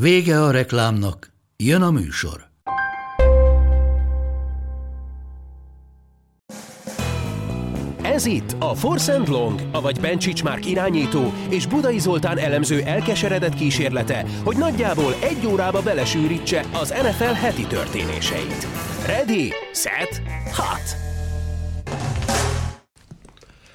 Vége a reklámnak, jön a műsor. Ez itt a Force Long, avagy Bencsics Márk irányító és Budai Zoltán elemző elkeseredett kísérlete, hogy nagyjából egy órába belesűrítse az NFL heti történéseit. Ready, set, hot!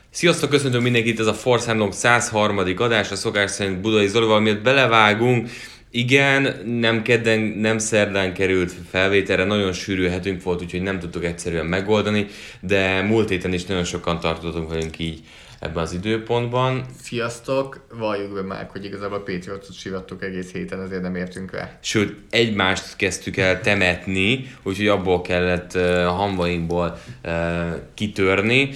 Sziasztok, köszöntöm mindenkit, ez a Force Long 103. adás, a szokás szerint Budai Zolival, miért belevágunk, igen, nem kedden, nem szerdán került felvételre, nagyon sűrű hetünk volt, úgyhogy nem tudtuk egyszerűen megoldani, de múlt héten is nagyon sokan tartottunk velünk így ebben az időpontban. Sziasztok! Valljuk be már, hogy igazából a Patriotot sivattuk egész héten, azért nem értünk rá. Sőt, egymást kezdtük el temetni, úgyhogy abból kellett uh, a hamvainkból uh, kitörni.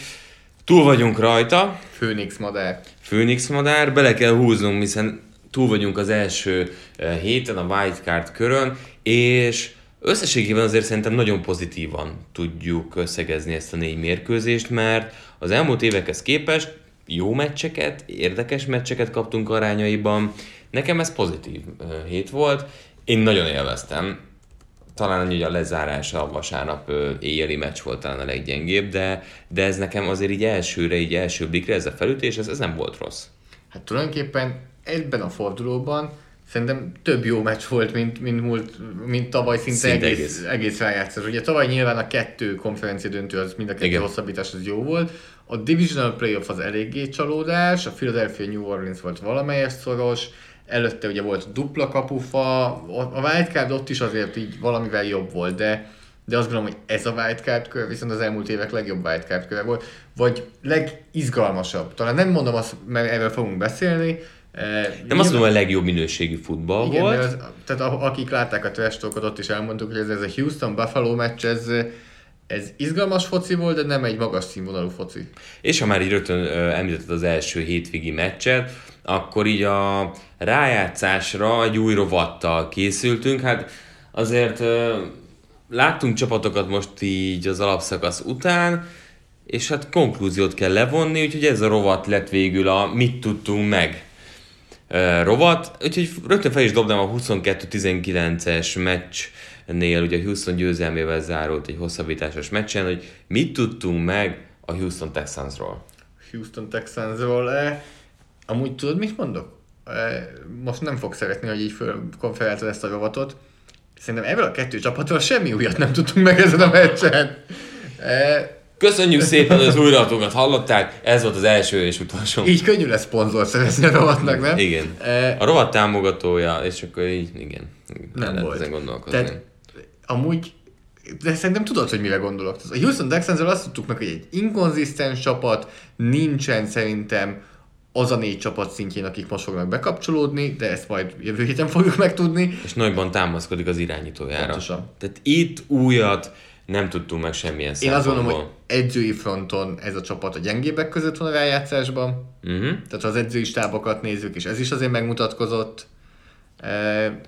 Túl vagyunk rajta. Phoenix madár. Phoenix madár, bele kell húznunk, hiszen túl vagyunk az első eh, héten, a wildcard körön, és összességében azért szerintem nagyon pozitívan tudjuk összegezni ezt a négy mérkőzést, mert az elmúlt évekhez képest jó meccseket, érdekes meccseket kaptunk arányaiban. Nekem ez pozitív eh, hét volt. Én nagyon élveztem. Talán hogy a lezárása a vasárnap eh, éjjeli meccs volt talán a leggyengébb, de, de ez nekem azért így elsőre, így első blikre ez a felütés, ez, ez nem volt rossz. Hát tulajdonképpen ebben a fordulóban szerintem több jó meccs volt, mint, mint, múlt, mint tavaly szinte, szinte egész, egész. egész rájátszás. Ugye tavaly nyilván a kettő konferencia döntő, az mind a kettő Igen. hosszabbítás, az jó volt. A Divisional Playoff az eléggé csalódás, a Philadelphia New Orleans volt valamelyest szoros, előtte ugye volt dupla kapufa, a wildcard ott is azért így valamivel jobb volt, de de azt gondolom, hogy ez a wildcard kör viszont az elmúlt évek legjobb wildcard köve volt, vagy legizgalmasabb. Talán nem mondom azt, mert erről fogunk beszélni, nem azt mondom, a legjobb minőségű futball igen, volt. Az, tehát akik látták a trash ott is elmondtuk, hogy ez, ez a Houston-Buffalo meccs, ez, ez izgalmas foci volt, de nem egy magas színvonalú foci. És ha már így rögtön említetted az első hétvégi meccset, akkor így a rájátszásra egy új rovattal készültünk. Hát azért láttunk csapatokat most így az alapszakasz után, és hát konklúziót kell levonni, úgyhogy ez a rovat lett végül a mit tudtunk meg rovat, úgyhogy rögtön fel is dobnám a 22-19-es meccsnél, ugye a Houston győzelmével zárult egy hosszabbításos meccsen, hogy mit tudtunk meg a Houston Texansról. Houston Texansról, eh, amúgy tudod, mit mondok? Eh, most nem fog szeretni, hogy így fölkonferáltad ezt a rovatot. Szerintem ebből a kettő csapatról semmi újat nem tudtunk meg ezen a meccsen. Eh, Köszönjük szépen, az újraatokat hallották, ez volt az első és utolsó. Így könnyű lesz szponzor szerezni a rovatnak, nem? Igen. E... A rovat támogatója, és akkor így, igen. Nem volt. Ezen gondolkozni. Tehát, amúgy de szerintem tudod, hogy mire gondolok. A Houston texans azt tudtuk meg, hogy egy inkonzisztens csapat, nincsen szerintem az a négy csapat szintjén, akik most fognak bekapcsolódni, de ezt majd jövő héten fogjuk megtudni. És nagyban támaszkodik az irányítójára. Pontosan. Tehát itt újat nem tudtunk meg semmilyen Én azt gondolom, hogy edzői fronton ez a csapat a gyengébbek között van a rájátszásban. Uh-huh. Tehát ha az edzői stábokat nézzük, és ez is azért megmutatkozott. E,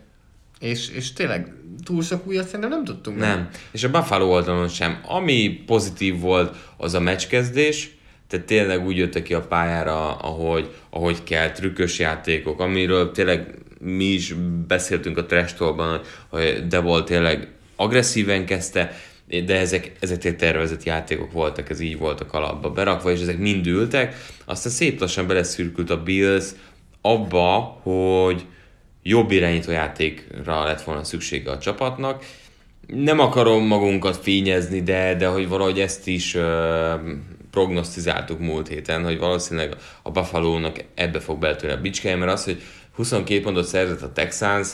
és, és tényleg túl sok újat szerintem nem tudtunk. Nem. Meg. És a Buffalo oldalon sem. Ami pozitív volt, az a meccskezdés. Tehát tényleg úgy jöttek ki a pályára, ahogy, ahogy kell, trükkös játékok, amiről tényleg mi is beszéltünk a trash hogy de volt tényleg agresszíven kezdte, de ezek, ezek tervezett játékok voltak, ez így volt a kalapba berakva, és ezek mind ültek. Aztán szép lassan beleszürkült a Bills abba, hogy jobb irányító játékra lett volna szüksége a csapatnak. Nem akarom magunkat fényezni, de, de hogy valahogy ezt is uh, prognosztizáltuk múlt héten, hogy valószínűleg a Buffalo-nak ebbe fog beltőle a bicskelje, mert az, hogy 22 pontot szerzett a Texans,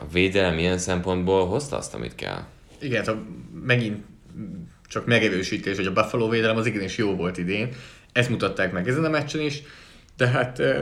a védelem ilyen szempontból hozta azt, amit kell. Igen, ha megint csak megerősítés, hogy a Buffalo védelem az igenis jó volt idén. Ezt mutatták meg ezen a meccsen is, de hát uh,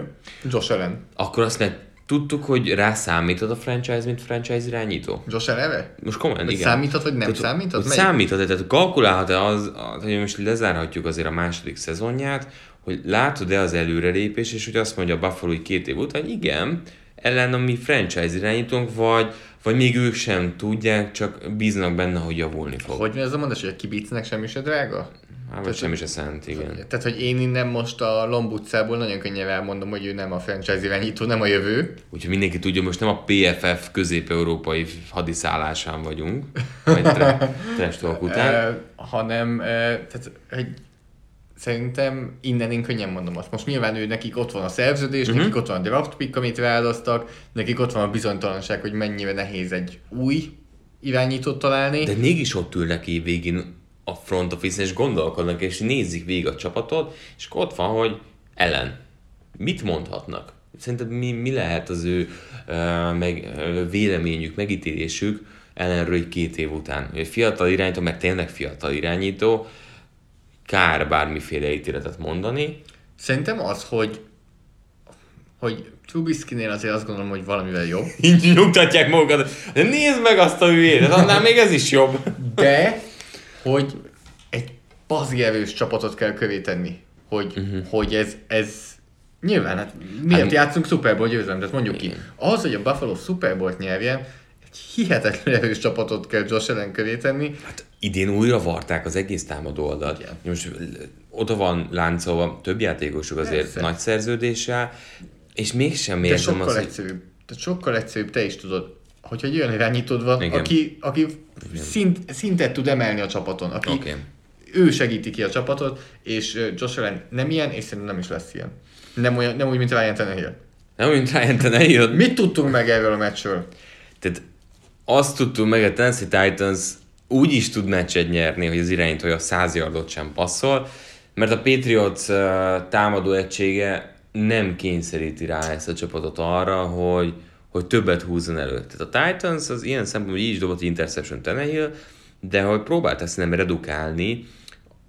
Josh Allen. Akkor azt meg tudtuk, hogy rá számíthat a franchise, mint franchise irányító? Josh Eleve? Most komolyan, hogy igen. Számíthat, vagy nem Tehát, számíthat? Hogy számíthat, tehát kalkulálhat-e az, hogy most lezárhatjuk azért a második szezonját, hogy látod-e az előrelépés, és hogy azt mondja a Buffalo hogy két év után, igen, ellen a mi franchise irányítónk, vagy, vagy még ők sem tudják, csak bíznak benne, hogy javulni fog. Hogy mi ez a mondás, hogy a kibicnek semmi se drága? Hát, vagy semmi se szent, igen. Tehát, hogy én innen most a Lomb utcából nagyon könnyen elmondom, hogy ő nem a franchise irányító, nem a jövő. Úgyhogy mindenki tudja, most nem a PFF közép-európai hadiszállásán vagyunk, vagy trash után. Hanem, tehát, hogy szerintem innen én könnyen mondom azt. Most nyilván ő nekik ott van a szerződés, uh-huh. nekik ott van a draft pick, amit választak, nekik ott van a bizonytalanság, hogy mennyire nehéz egy új irányítót találni. De mégis ott ülnek ki végén a front office és gondolkodnak, és nézik végig a csapatot, és akkor ott van, hogy ellen. Mit mondhatnak? Szerinted mi, mi lehet az ő uh, meg, uh, véleményük, megítélésük ellenről egy két év után? Egy fiatal irányító, mert tényleg fiatal irányító, kár bármiféle ítéletet mondani. Szerintem az, hogy hogy Trubisky-nél azért azt gondolom, hogy valamivel jobb, Így nyugtatják magukat. De nézd meg azt a hülyét, annál még ez is jobb. de hogy egy bazi erős csapatot kell köré tenni, hogy, uh-huh. hogy ez, ez nyilván, hát miért Hát- hát, játszunk Super Bowl győzelem, tehát mondjuk ki. Az, hogy a Buffalo Super Bowl-t nyerjen, egy hihetetlen erős csapatot kell Josh Allen köré tenni, Hát idén újra varták az egész támadó oldalt. Igen. Most oda van láncolva több játékosuk azért Persze. nagy szerződéssel, és mégsem de érzem sokkal azt, hogy egyszerűbb. Tehát sokkal egyszerűbb, te is tudod, hogyha egy olyan irányítód van, Igen. aki, aki szint, szintet tud emelni a csapaton, aki Oké. ő segíti ki a csapatot, és Josh Allen nem ilyen, és szerintem nem is lesz ilyen. Nem, olyan, nem úgy, mint Ryan Tannehill. nem mint Ryan Tannehill. Mit tudtunk meg erről a meccsről? Tehát azt tudtuk meg, a Tennessee Titans úgy is tud meccset nyerni, hogy az irányítója 100 yardot sem passzol, mert a Patriots támadó egysége nem kényszeríti rá ezt a csapatot arra, hogy, hogy többet húzzon elő. Tehát a Titans az ilyen szempontból így is dobott interception Tannehill, de hogy próbált ezt nem redukálni,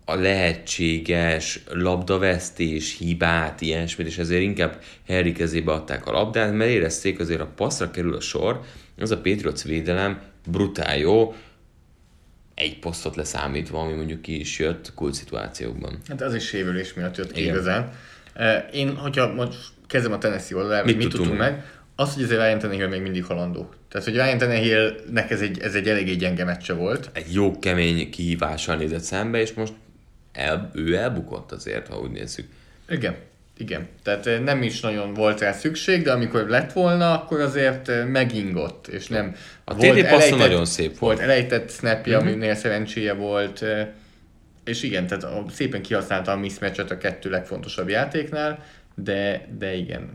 a lehetséges labdavesztés, hibát, ilyesmit, és ezért inkább Harry kezébe adták a labdát, mert érezték azért a passzra kerül a sor, az a Patriots védelem brutál jó, egy posztot leszámítva, ami mondjuk ki is jött kult szituációkban. Hát az is sérülés miatt jött ki Igen. igazán. Én, hogyha most kezdem a Tennessee oldalát, Mit mit, mit tudtunk tudtunk meg? Az, hogy azért Ryan Tannehill még mindig halandó. Tehát, hogy Ryan Tannehillnek ez egy, ez egy eléggé gyenge meccse volt. Egy jó kemény kihívással nézett szembe, és most el, ő elbukott azért, ha úgy nézzük. Igen. Igen. Tehát eh, nem is nagyon volt rá szükség, de amikor lett volna, akkor azért eh, megingott, és nem... A TD passzon nagyon szép volt. Volt elejtett snapja, uh-huh. aminél szerencséje volt, eh, és igen, tehát szépen kihasználta a mismatchet a kettő legfontosabb játéknál, de, de igen,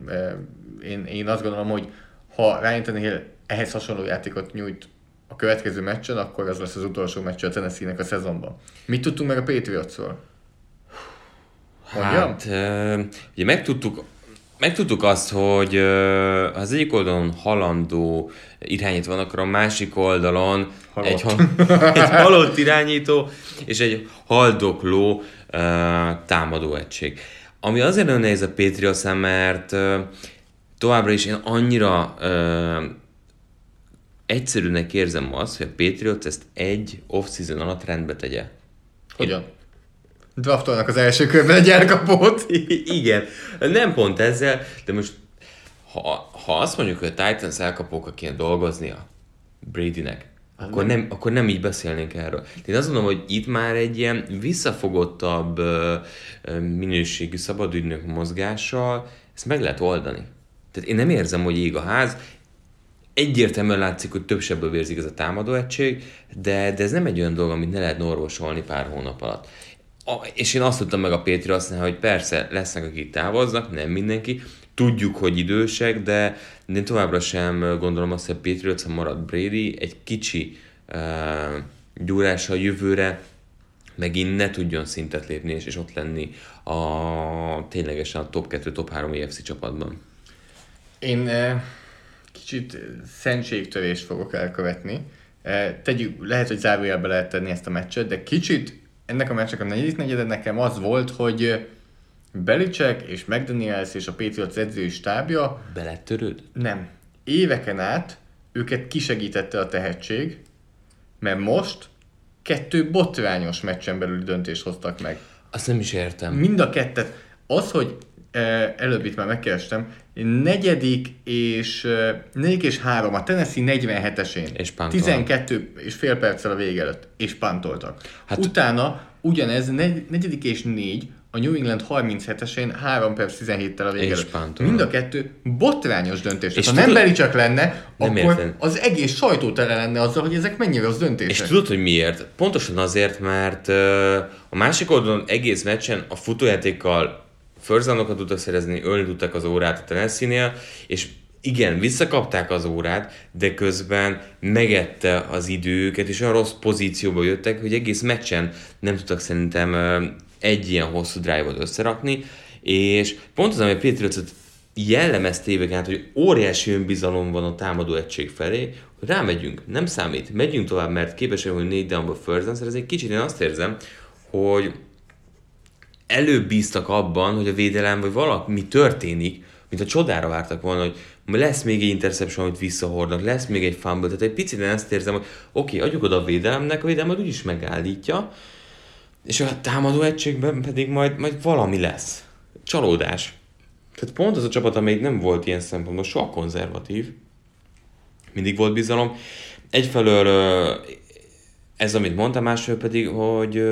én, én azt gondolom, hogy ha Ryan Tannehill ehhez hasonló játékot nyújt a következő meccsen, akkor az lesz az utolsó meccs a Tennessee-nek a szezonban. Mit tudtunk meg a Patriotsról? Mondjam? Hát, ugye megtudtuk, megtudtuk azt, hogy ha az egyik oldalon halandó irányító van, akkor a másik oldalon Halott. egy, egy halott irányító és egy haldokló ö, támadó egység. Ami azért nagyon nehéz a patriots mert ö, továbbra is én annyira ö, egyszerűnek érzem azt, hogy a Patriots ezt egy off-season alatt rendbe tegye. Hogyan? Draftolnak az első körben egy elkapót. Igen, nem pont ezzel, de most ha, ha azt mondjuk, hogy a Titans elkapókkal kéne dolgoznia Bradynek, akkor nem, akkor nem így beszélnénk erről. Én azt mondom, hogy itt már egy ilyen visszafogottabb minőségű szabadügynök mozgással ezt meg lehet oldani. Tehát én nem érzem, hogy ég a ház, egyértelműen látszik, hogy több sebből vérzik ez a támadó egység, de, de ez nem egy olyan dolog, amit ne lehetne orvosolni pár hónap alatt. A, és én azt tudtam meg a Pétri használni, hogy persze lesznek, akik távoznak, nem mindenki, tudjuk, hogy idősek, de én továbbra sem gondolom azt, hogy a Patriots, ha marad Brady, egy kicsi uh, gyúrással jövőre megint ne tudjon szintet lépni, és, és ott lenni a ténylegesen a top 2, top 3 EFC csapatban. Én eh, kicsit szentségtörést fogok elkövetni. Eh, Tegyük, lehet, hogy zárójelbe lehet tenni ezt a meccset, de kicsit ennek a meccsnek a negyedik negyede nekem az volt, hogy Belicek és McDaniels és a Patriots edzői stábja Beletörőd? nem. Éveken át őket kisegítette a tehetség, mert most kettő botrányos meccsen belüli döntést hoztak meg. Azt nem is értem. Mind a kettet. Az, hogy előbb itt már megkerestem, negyedik és, negyedik és három, a Tennessee 47-esén. És pántolnak. 12 és fél perccel a vége előtt. És pántoltak. Hát- Utána ugyanez negy, negyedik és négy, a New England 37-esén 3 perc 17-tel a vége És. Mind a kettő botrányos döntés. És És ha nem tudod- Beli csak lenne, Nem akkor értem. az egész sajtó tele lenne azzal, hogy ezek mennyire És döntések. tudod, hogy miért? Pontosan azért, mert ö, a másik oldalon egész meccsen a futójátékkal förzanokat tudtak szerezni, tudtak az órát a Tennessee-nél, és igen, visszakapták az órát, de közben megette az időket, és olyan rossz pozícióba jöttek, hogy egész meccsen nem tudtak szerintem egy ilyen hosszú drive-ot összerakni, és pont az, ami a Patriots-ot jellemezte évek át, hogy óriási önbizalom van a támadó egység felé, hogy rámegyünk, nem számít, megyünk tovább, mert képesek vagyunk négy downba first down szerezni. Kicsit én azt érzem, hogy előbb bíztak abban, hogy a védelem vagy valami történik, mint a csodára vártak volna, hogy lesz még egy interception, amit visszahordnak, lesz még egy fumble, tehát egy picit ezt érzem, hogy oké, okay, adjuk oda a védelemnek, a védelem majd úgyis megállítja, és a támadó egységben pedig majd, majd valami lesz. Csalódás. Tehát pont az a csapat, amelyik nem volt ilyen szempontból soha konzervatív, mindig volt bizalom. Egyfelől ez, amit mondtam, másfelől pedig, hogy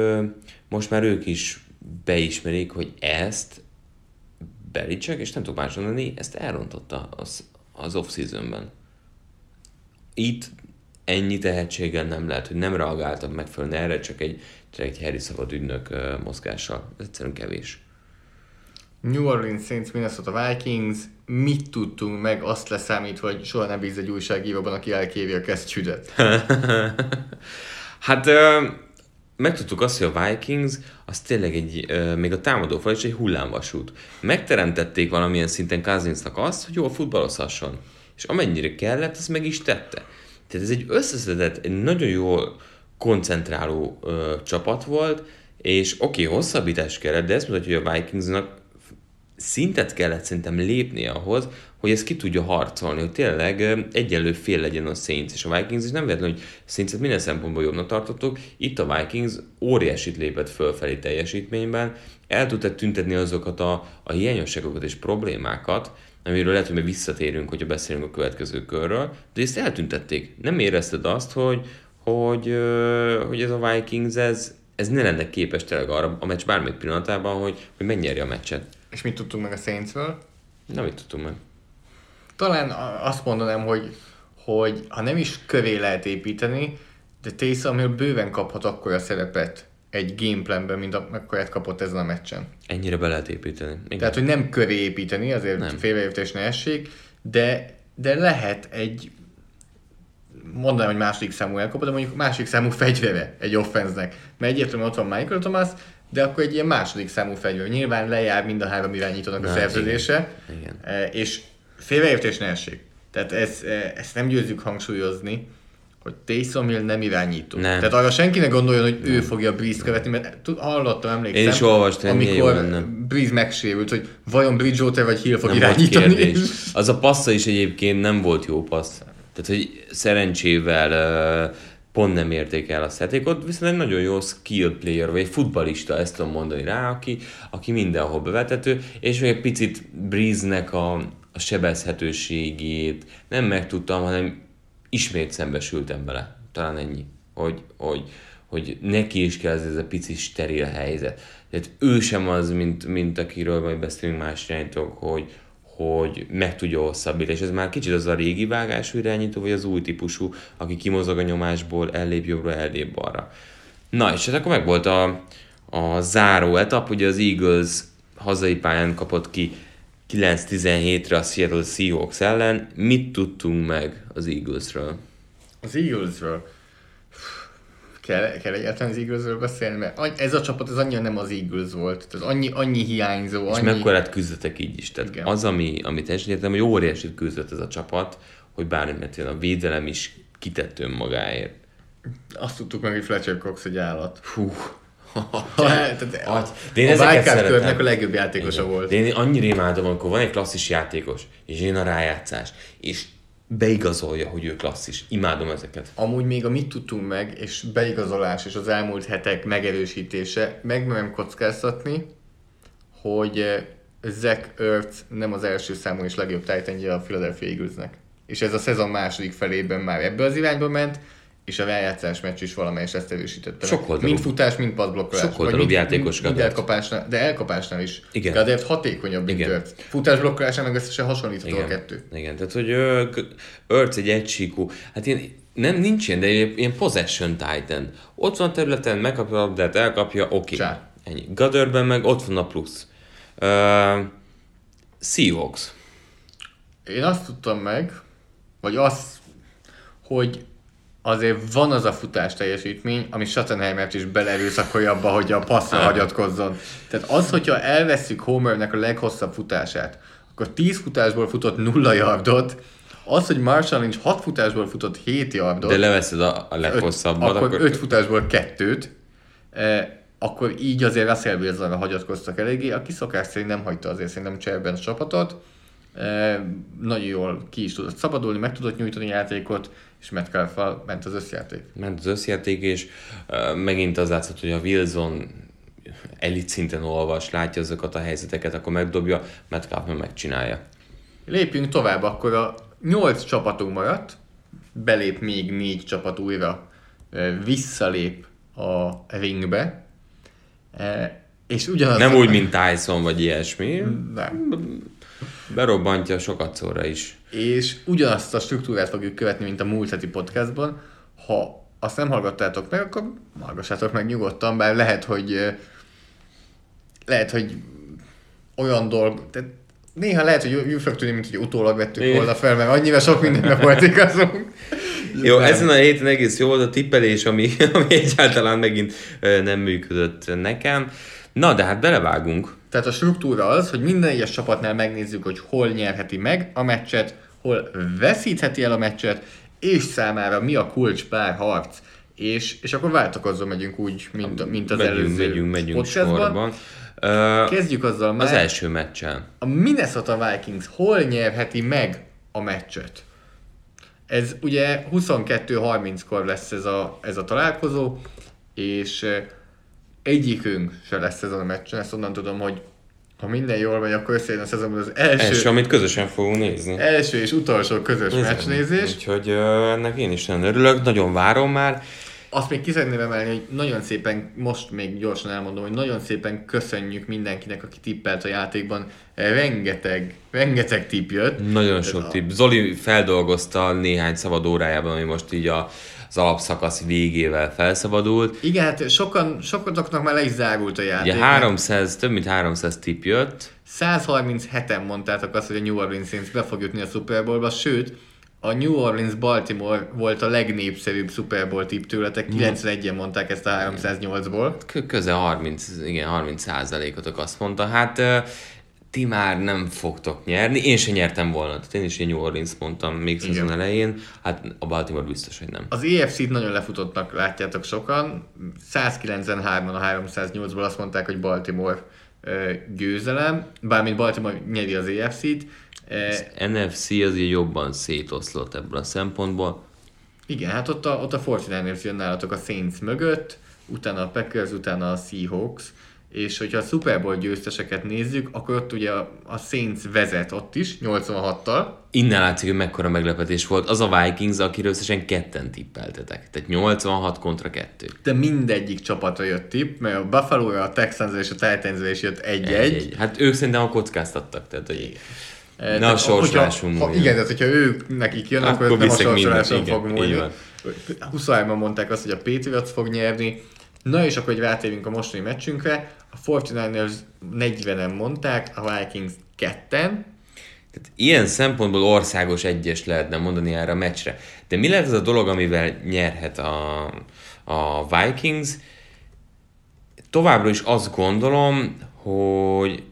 most már ők is beismerik, hogy ezt Belicek, és nem tudok más mondani, ezt elrontotta az, az off-seasonben. Itt ennyi tehetséggel nem lehet, hogy nem reagáltak megfelelően erre, csak egy, csak egy Harry szabad ügynök mozgással. Ez egyszerűen kevés. New Orleans Saints, Minnesota Vikings, mit tudtunk meg, azt leszámítva, hogy soha nem bíz egy újságíróban, aki elkéri a kesztyűdet. Hát ö, megtudtuk azt, hogy a Vikings az tényleg egy, még a támadó fal is egy hullámvasút. Megteremtették valamilyen szinten Cousinsnak azt, hogy jól futballozhasson. És amennyire kellett, azt meg is tette. Tehát ez egy összeszedett, egy nagyon jól koncentráló ö, csapat volt, és oké, okay, hosszabbítás kellett, de ezt mutatja, hogy a Vikingsnak szintet kellett szerintem lépni ahhoz, hogy ezt ki tudja harcolni, hogy tényleg egyenlő fél legyen a Saints és a Vikings, és nem véletlenül, hogy Saints-et minden szempontból jobbnak tartottuk, itt a Vikings óriásit lépett fölfelé teljesítményben, el tudta tüntetni azokat a, a hiányosságokat és problémákat, amiről lehet, hogy még visszatérünk, hogyha beszélünk a következő körről, de ezt eltüntették. Nem érezted azt, hogy, hogy, hogy ez a Vikings, ez, ez ne lenne képes tényleg arra a meccs bármelyik pillanatában, hogy, hogy megnyerje a meccset. És mit tudtunk meg a Saintsről? Nem mit tudtunk meg. Talán a- azt mondanám, hogy, hogy ha nem is kövé lehet építeni, de Taysom bőven kaphat akkor a szerepet egy gameplanben, mint akkorát kapott ezen a meccsen. Ennyire be lehet építeni. Igen. Tehát, hogy nem kövé építeni, azért Nem. félreértés ne essék, de, de lehet egy mondanám, hogy második számú elkapott, de mondjuk második számú fegyvere egy offenznek. Mert egyértelműen ott van Michael Thomas, de akkor egy ilyen második számú fegyver. Nyilván lejár mind a három irányítónak a Na, szerződése, igen. Igen. E, és félreértés ne essék. Tehát ez, e, ezt nem győzzük hangsúlyozni, hogy Taysom Hill nem irányító. Nem. Tehát arra senki ne gondoljon, hogy ő fogja Breeze követni, mert tud- hallottam, emlékszem, Én is olvastam, amikor. Breeze megsérült, hogy vajon Bridgewater vagy Hill fog nem irányítani. kérdés. Az a passza is egyébként nem volt jó passz. Tehát, hogy szerencsével uh, pont nem érték el a játékot, viszont egy nagyon jó skill player, vagy egy futbalista, ezt tudom mondani rá, aki, aki mindenhol bevethető, és még egy picit Breeze-nek a, a sebezhetőségét nem megtudtam, hanem ismét szembesültem vele. Talán ennyi. Hogy, hogy, hogy neki is kell ez, ez a pici steril helyzet. Tehát ő sem az, mint, mint akiről majd beszélünk más irányítók, hogy, hogy meg tudja hosszabbítani. És ez már kicsit az a régi vágású irányító, vagy az új típusú, aki kimozog a nyomásból, ellép jobbra, ellép balra. Na, és hát akkor meg volt a, a záró etap, ugye az Eagles hazai pályán kapott ki 9-17-re a Seattle Seahawks ellen. Mit tudtunk meg az Eaglesről? Az Eaglesről. Kell, kell egyáltalán az Eaglesről beszélni, mert ez a csapat ez annyira nem az Eagles volt. Tehát annyi, annyi hiányzó, És annyi... mekkorát küzdöttek így is. Tehát Igen. az, ami, amit értem, hogy óriásit küzdött ez a csapat, hogy bármi, mert jön a védelem is kitett önmagáért. Azt tudtuk meg, hogy Fletcher Cox egy állat. Hú, a, de én a Wildcard a legjobb játékosa Igen. volt. De én annyira imádom, amikor van egy klasszis játékos, és jön a rájátszás, és beigazolja, hogy ő klasszis. Imádom ezeket. Amúgy még a mit tudtunk meg, és beigazolás, és az elmúlt hetek megerősítése, megmerem kockáztatni, hogy eh, Zach Ertz nem az első számú és legjobb titan a Philadelphia Eaglesnek. És ez a szezon második felében már ebbe az irányba ment, és a rájátszás meccs is valamelyest ezt erősítette. Sok Mind futás, mind passzblokkolás. Sok oldalú mind, mind elkapásnál, de elkapásnál is. Igen. Gadert hatékonyabb, mint Igen. Örc. Futás blokkolásnál meg összesen hasonlítható Igen. a kettő. Igen, tehát hogy Örc egy egysíkú, hát ilyen, nem, nincs ilyen, de ilyen possession titan. Ott van a területen, megkapja a labdát, elkapja, oké. Okay. Ennyi. Gadörben meg ott van a plusz. Uh, Seahawks. Én azt tudtam meg, vagy azt, hogy azért van az a futás teljesítmény, ami Schattenheimert is beleerőszakolja abba, hogy a passzra hagyatkozzon. Tehát az, hogyha elveszük Homernek a leghosszabb futását, akkor 10 futásból futott nulla yardot, az, hogy Marshall Lynch 6 futásból futott 7 yardot, de leveszed a, a leghosszabbat, akkor, akkor 5 futásból 2-t, eh, akkor így azért Russell Wilsonra hagyatkoztak eléggé, aki szokás szerint nem hagyta azért szerintem cserben a csapatot, eh, nagyon jól ki is tudott szabadulni, meg tudott nyújtani játékot, és Metcalf ment az összjáték. Ment az összjáték, és uh, megint az látszott, hogy a Wilson elit szinten olvas, látja azokat a helyzeteket, akkor megdobja, Metcalf meg megcsinálja. Lépjünk tovább, akkor a nyolc csapatunk maradt, belép még négy csapat újra, visszalép a ringbe, és ugyanaz... Nem úgy, mint Tyson vagy ilyesmi. Nem. Berobbantja sokat szóra is és ugyanazt a struktúrát fogjuk követni, mint a múlt heti podcastban. Ha azt nem hallgattátok meg, akkor hallgassátok meg nyugodtan, bár lehet, hogy lehet, hogy olyan dolg, tehát néha lehet, hogy úgy fog tűnni, mint hogy utólag vettük volna fel, mert annyira sok mindenbe volt igazunk. Jó, nem. ezen a héten egész jó volt a tippelés, ami, ami egyáltalán megint nem működött nekem. Na, de hát belevágunk. Tehát a struktúra az, hogy minden egyes csapatnál megnézzük, hogy hol nyerheti meg a meccset, hol veszítheti el a meccset, és számára mi a kulcs pár harc. És, és akkor váltakozva megyünk úgy, mint, mint az megyünk, előző megyünk, megyünk sorban. Kezdjük azzal már. Az első meccsen. A Minnesota Vikings hol nyerheti meg a meccset? Ez ugye 22-30-kor lesz ez a, ez a találkozó, és egyikünk se lesz ezen a meccsen, ezt onnan tudom, hogy ha minden jól megy, akkor összejön a szezonban az első... Első, amit közösen fogunk nézni. Első és utolsó közös Nézem. meccsnézés. Úgyhogy uh, ennek én is nagyon örülök, nagyon várom már. Azt még ki szeretném emelni, hogy nagyon szépen, most még gyorsan elmondom, hogy nagyon szépen köszönjük mindenkinek, aki tippelt a játékban. Rengeteg, rengeteg tipp jött. Nagyon sok a... tipp. Zoli feldolgozta néhány szabad órájában, ami most így a az alapszakasz végével felszabadult. Igen, hát sokan, sokatoknak már le is zárult a játék. Ugye 300, több mint 300 tip jött. 137-en mondtátok azt, hogy a New Orleans Saints be fog jutni a Super Bowl-ba, sőt, a New Orleans Baltimore volt a legnépszerűbb Super Bowl tipp tőletek, 91-en mondták ezt a 308-ból. Köze 30, igen, 30 százalékotok azt mondta. Hát ti már nem fogtok nyerni. Én sem nyertem volna. Tehát én is egy New Orleans mondtam még szezon elején. Hát a Baltimore biztos, hogy nem. Az EFC-t nagyon lefutottnak látjátok sokan. 193-an a 308-ból azt mondták, hogy Baltimore győzelem, bármint Baltimore nyeri az EFC-t. Az NFC azért jobban szétoszlott ebből a szempontból. Igen, hát ott a, ott a 49ers jön nálatok a Saints mögött, utána a Packers, utána a Seahawks, és hogyha a Super Bowl győzteseket nézzük, akkor ott ugye a Saints vezet ott is, 86-tal. Innen látszik, hogy mekkora meglepetés volt. Az a Vikings, akiről összesen ketten tippeltetek. Tehát 86 kontra 2. De mindegyik csapatra jött tipp, mert a buffalo a texans és a titans is jött egy-egy. Hát ők szerintem a kockáztattak. Tehát, hogy... Ne a sorsolásunk ha, Igen, tehát hogyha ők nekik jön, akkor, akkor nem a sorsoláson fog múlni. 23-ban mondták azt, hogy a Patriots fog nyerni, Na és akkor, hogy rátérünk a mostani meccsünkre, a 49ers 40-en mondták, a Vikings ketten. Tehát ilyen szempontból országos egyes lehetne mondani erre a meccsre. De mi lehet ez a dolog, amivel nyerhet a, a Vikings? Továbbra is azt gondolom, hogy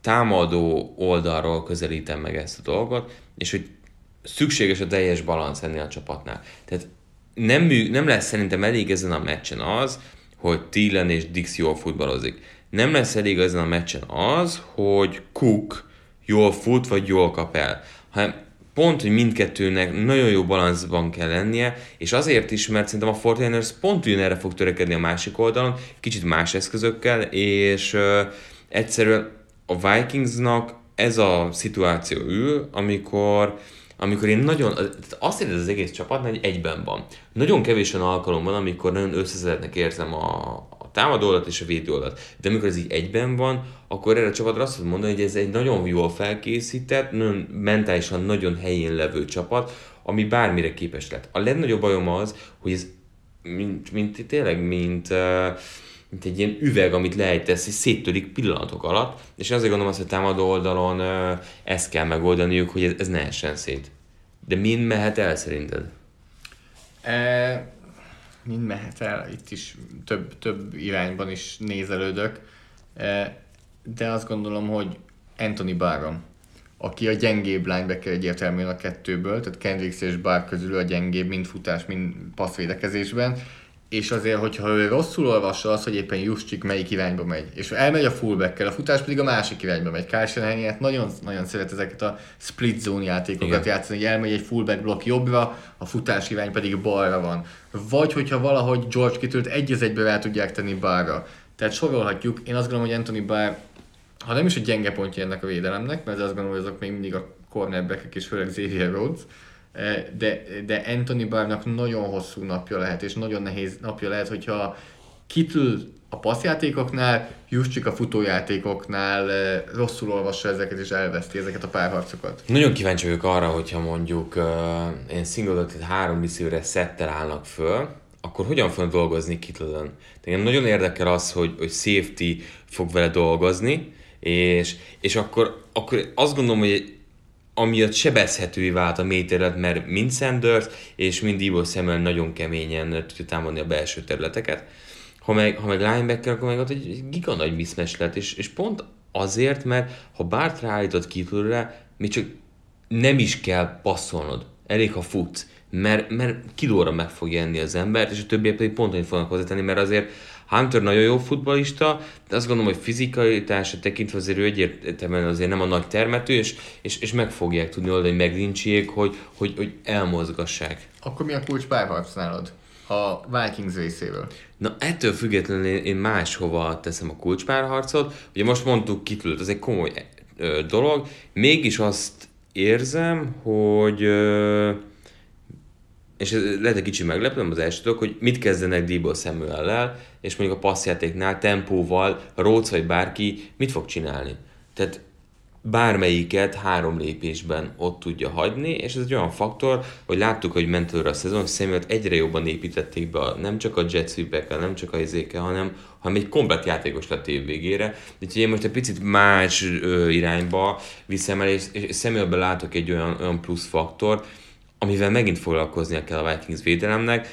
támadó oldalról közelítem meg ezt a dolgot, és hogy szükséges a teljes balansz ennél a csapatnál. Tehát nem, mű, nem lesz szerintem elég ezen a meccsen az, hogy Thielen és Dix jól futballozik. Nem lesz elég ezen a meccsen az, hogy Cook jól fut, vagy jól kap el, hanem pont, hogy mindkettőnek nagyon jó balanszban kell lennie, és azért is, mert szerintem a Fortiners pont erre fog törekedni a másik oldalon, kicsit más eszközökkel, és uh, egyszerűen a Vikingsnak ez a szituáció ül, amikor amikor én nagyon, azt érzem az egész csapat, hogy egyben van. Nagyon kevés olyan alkalom van, amikor nagyon összezetnek érzem a, a támadólat és a védőoldalt. De amikor ez így egyben van, akkor erre a csapatra azt tudom mondani, hogy ez egy nagyon jól felkészített, nagyon mentálisan nagyon helyén levő csapat, ami bármire képes lett. A legnagyobb bajom az, hogy ez mint, mint tényleg, mint uh, mint egy ilyen üveg, amit lejtesz, és széttörik pillanatok alatt, és azért gondolom azt, hogy támadó oldalon ezt kell megoldaniuk, hogy ez, ez ne essen szét. De mind mehet el szerinted? E, mind mehet el, itt is több, több irányban is nézelődök, e, de azt gondolom, hogy Anthony Barron, aki a gyengébb linebacker egyértelműen a kettőből, tehát Kendricks és Barr közül a gyengébb, mind futás, mind passzvédekezésben, és azért, hogyha ő rosszul olvassa azt, hogy éppen Juszcsik melyik irányba megy, és elmegy a fullback a futás pedig a másik irányba megy. Kyle hát nagyon, nagyon szeret ezeket a split zone játékokat Igen. játszani, hogy elmegy egy fullback blokk jobbra, a futás irány pedig balra van. Vagy hogyha valahogy George Kittle-t egy az egybe rá tudják tenni balra. Tehát sorolhatjuk, én azt gondolom, hogy Anthony Barr, ha nem is a gyenge pontja ennek a védelemnek, mert azt gondolom, hogy azok még mindig a cornerback és főleg Xavier Rhodes, de, de Anthony Barnak nagyon hosszú napja lehet, és nagyon nehéz napja lehet, hogyha kitül a passzjátékoknál, Juszcsik a futójátékoknál rosszul olvassa ezeket és elveszti ezeket a párharcokat. Nagyon kíváncsi vagyok arra, hogyha mondjuk uh, én singletot három viszőre szettel állnak föl, akkor hogyan fognak dolgozni Kittleden? Tehát nagyon érdekel az, hogy, hogy safety fog vele dolgozni, és, és akkor, akkor azt gondolom, hogy amiatt sebezhetővé vált a mély mert mind Sanders és mind Ivo Samuel nagyon keményen tudja támadni a belső területeket. Ha meg, ha meg linebacker, akkor meg ott egy giga nagy mismatch lett, és, és pont azért, mert ha Bart ráállított kitűrre, még csak nem is kell passzolnod, elég ha futsz, mert, mert kilóra meg fog enni az embert, és a többiek pedig pont hogy fognak hozzátenni, mert azért Hunter nagyon jó futbalista, de azt gondolom, hogy fizikaitása tekintve azért ő egyértelműen azért nem a nagy termető, és, és, és meg fogják tudni oldani meglincsjék, hogy, hogy, hogy elmozgassák. Akkor mi a kulcs párharc nálad? a Vikings részéről. Na ettől függetlenül én, én máshova teszem a kulcspárharcot. Ugye most mondtuk kitült, ez egy komoly ö, dolog. Mégis azt érzem, hogy ö, és ez lehet egy kicsi meglepő, az első dolog, hogy mit kezdenek Debo samuel és mondjuk a passzjátéknál, tempóval, Róc vagy bárki mit fog csinálni. Tehát bármelyiket három lépésben ott tudja hagyni, és ez egy olyan faktor, hogy láttuk, hogy ment a szezon, hogy egyre jobban építették be a, nem csak a jet sweep nem csak a izéke, hanem, hanem egy komplet játékos lett év végére. Úgyhogy én most egy picit más ö, irányba viszem el, és, és Samuelben látok egy olyan, olyan plusz faktor, amivel megint foglalkoznia kell a Vikings védelemnek,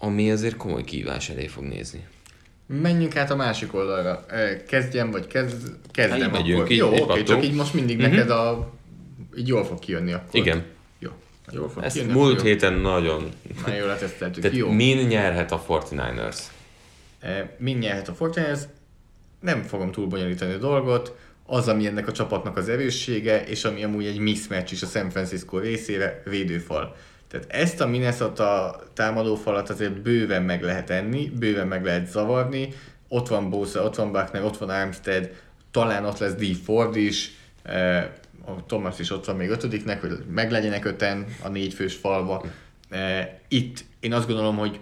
ami azért komoly kívás elé fog nézni. Menjünk át a másik oldalra. Kezdjem, vagy kezd, kezdem hát megyünk, akkor. Így, Jó, oké, okay, csak így most mindig uh-huh. neked a... Így jól fog kijönni akkor. Igen. Jó. Jól fog Ezt kijönni, múlt héten jó. nagyon... Nagyon jól leteszteltük. Tehát jó. min nyerhet a 49ers? Min nyerhet a 49ers? Nem fogom túl bonyolítani a dolgot az, ami ennek a csapatnak az erőssége, és ami amúgy egy mismatch is a San Francisco részére, védőfal. Tehát ezt a Minnesota támadófalat azért bőven meg lehet enni, bőven meg lehet zavarni. Ott van Bosa, ott van Buckner, ott van Armstead, talán ott lesz D. Ford is, eh, a Thomas is ott van még ötödiknek, hogy meglegyenek öten a négyfős falba. Eh, itt én azt gondolom, hogy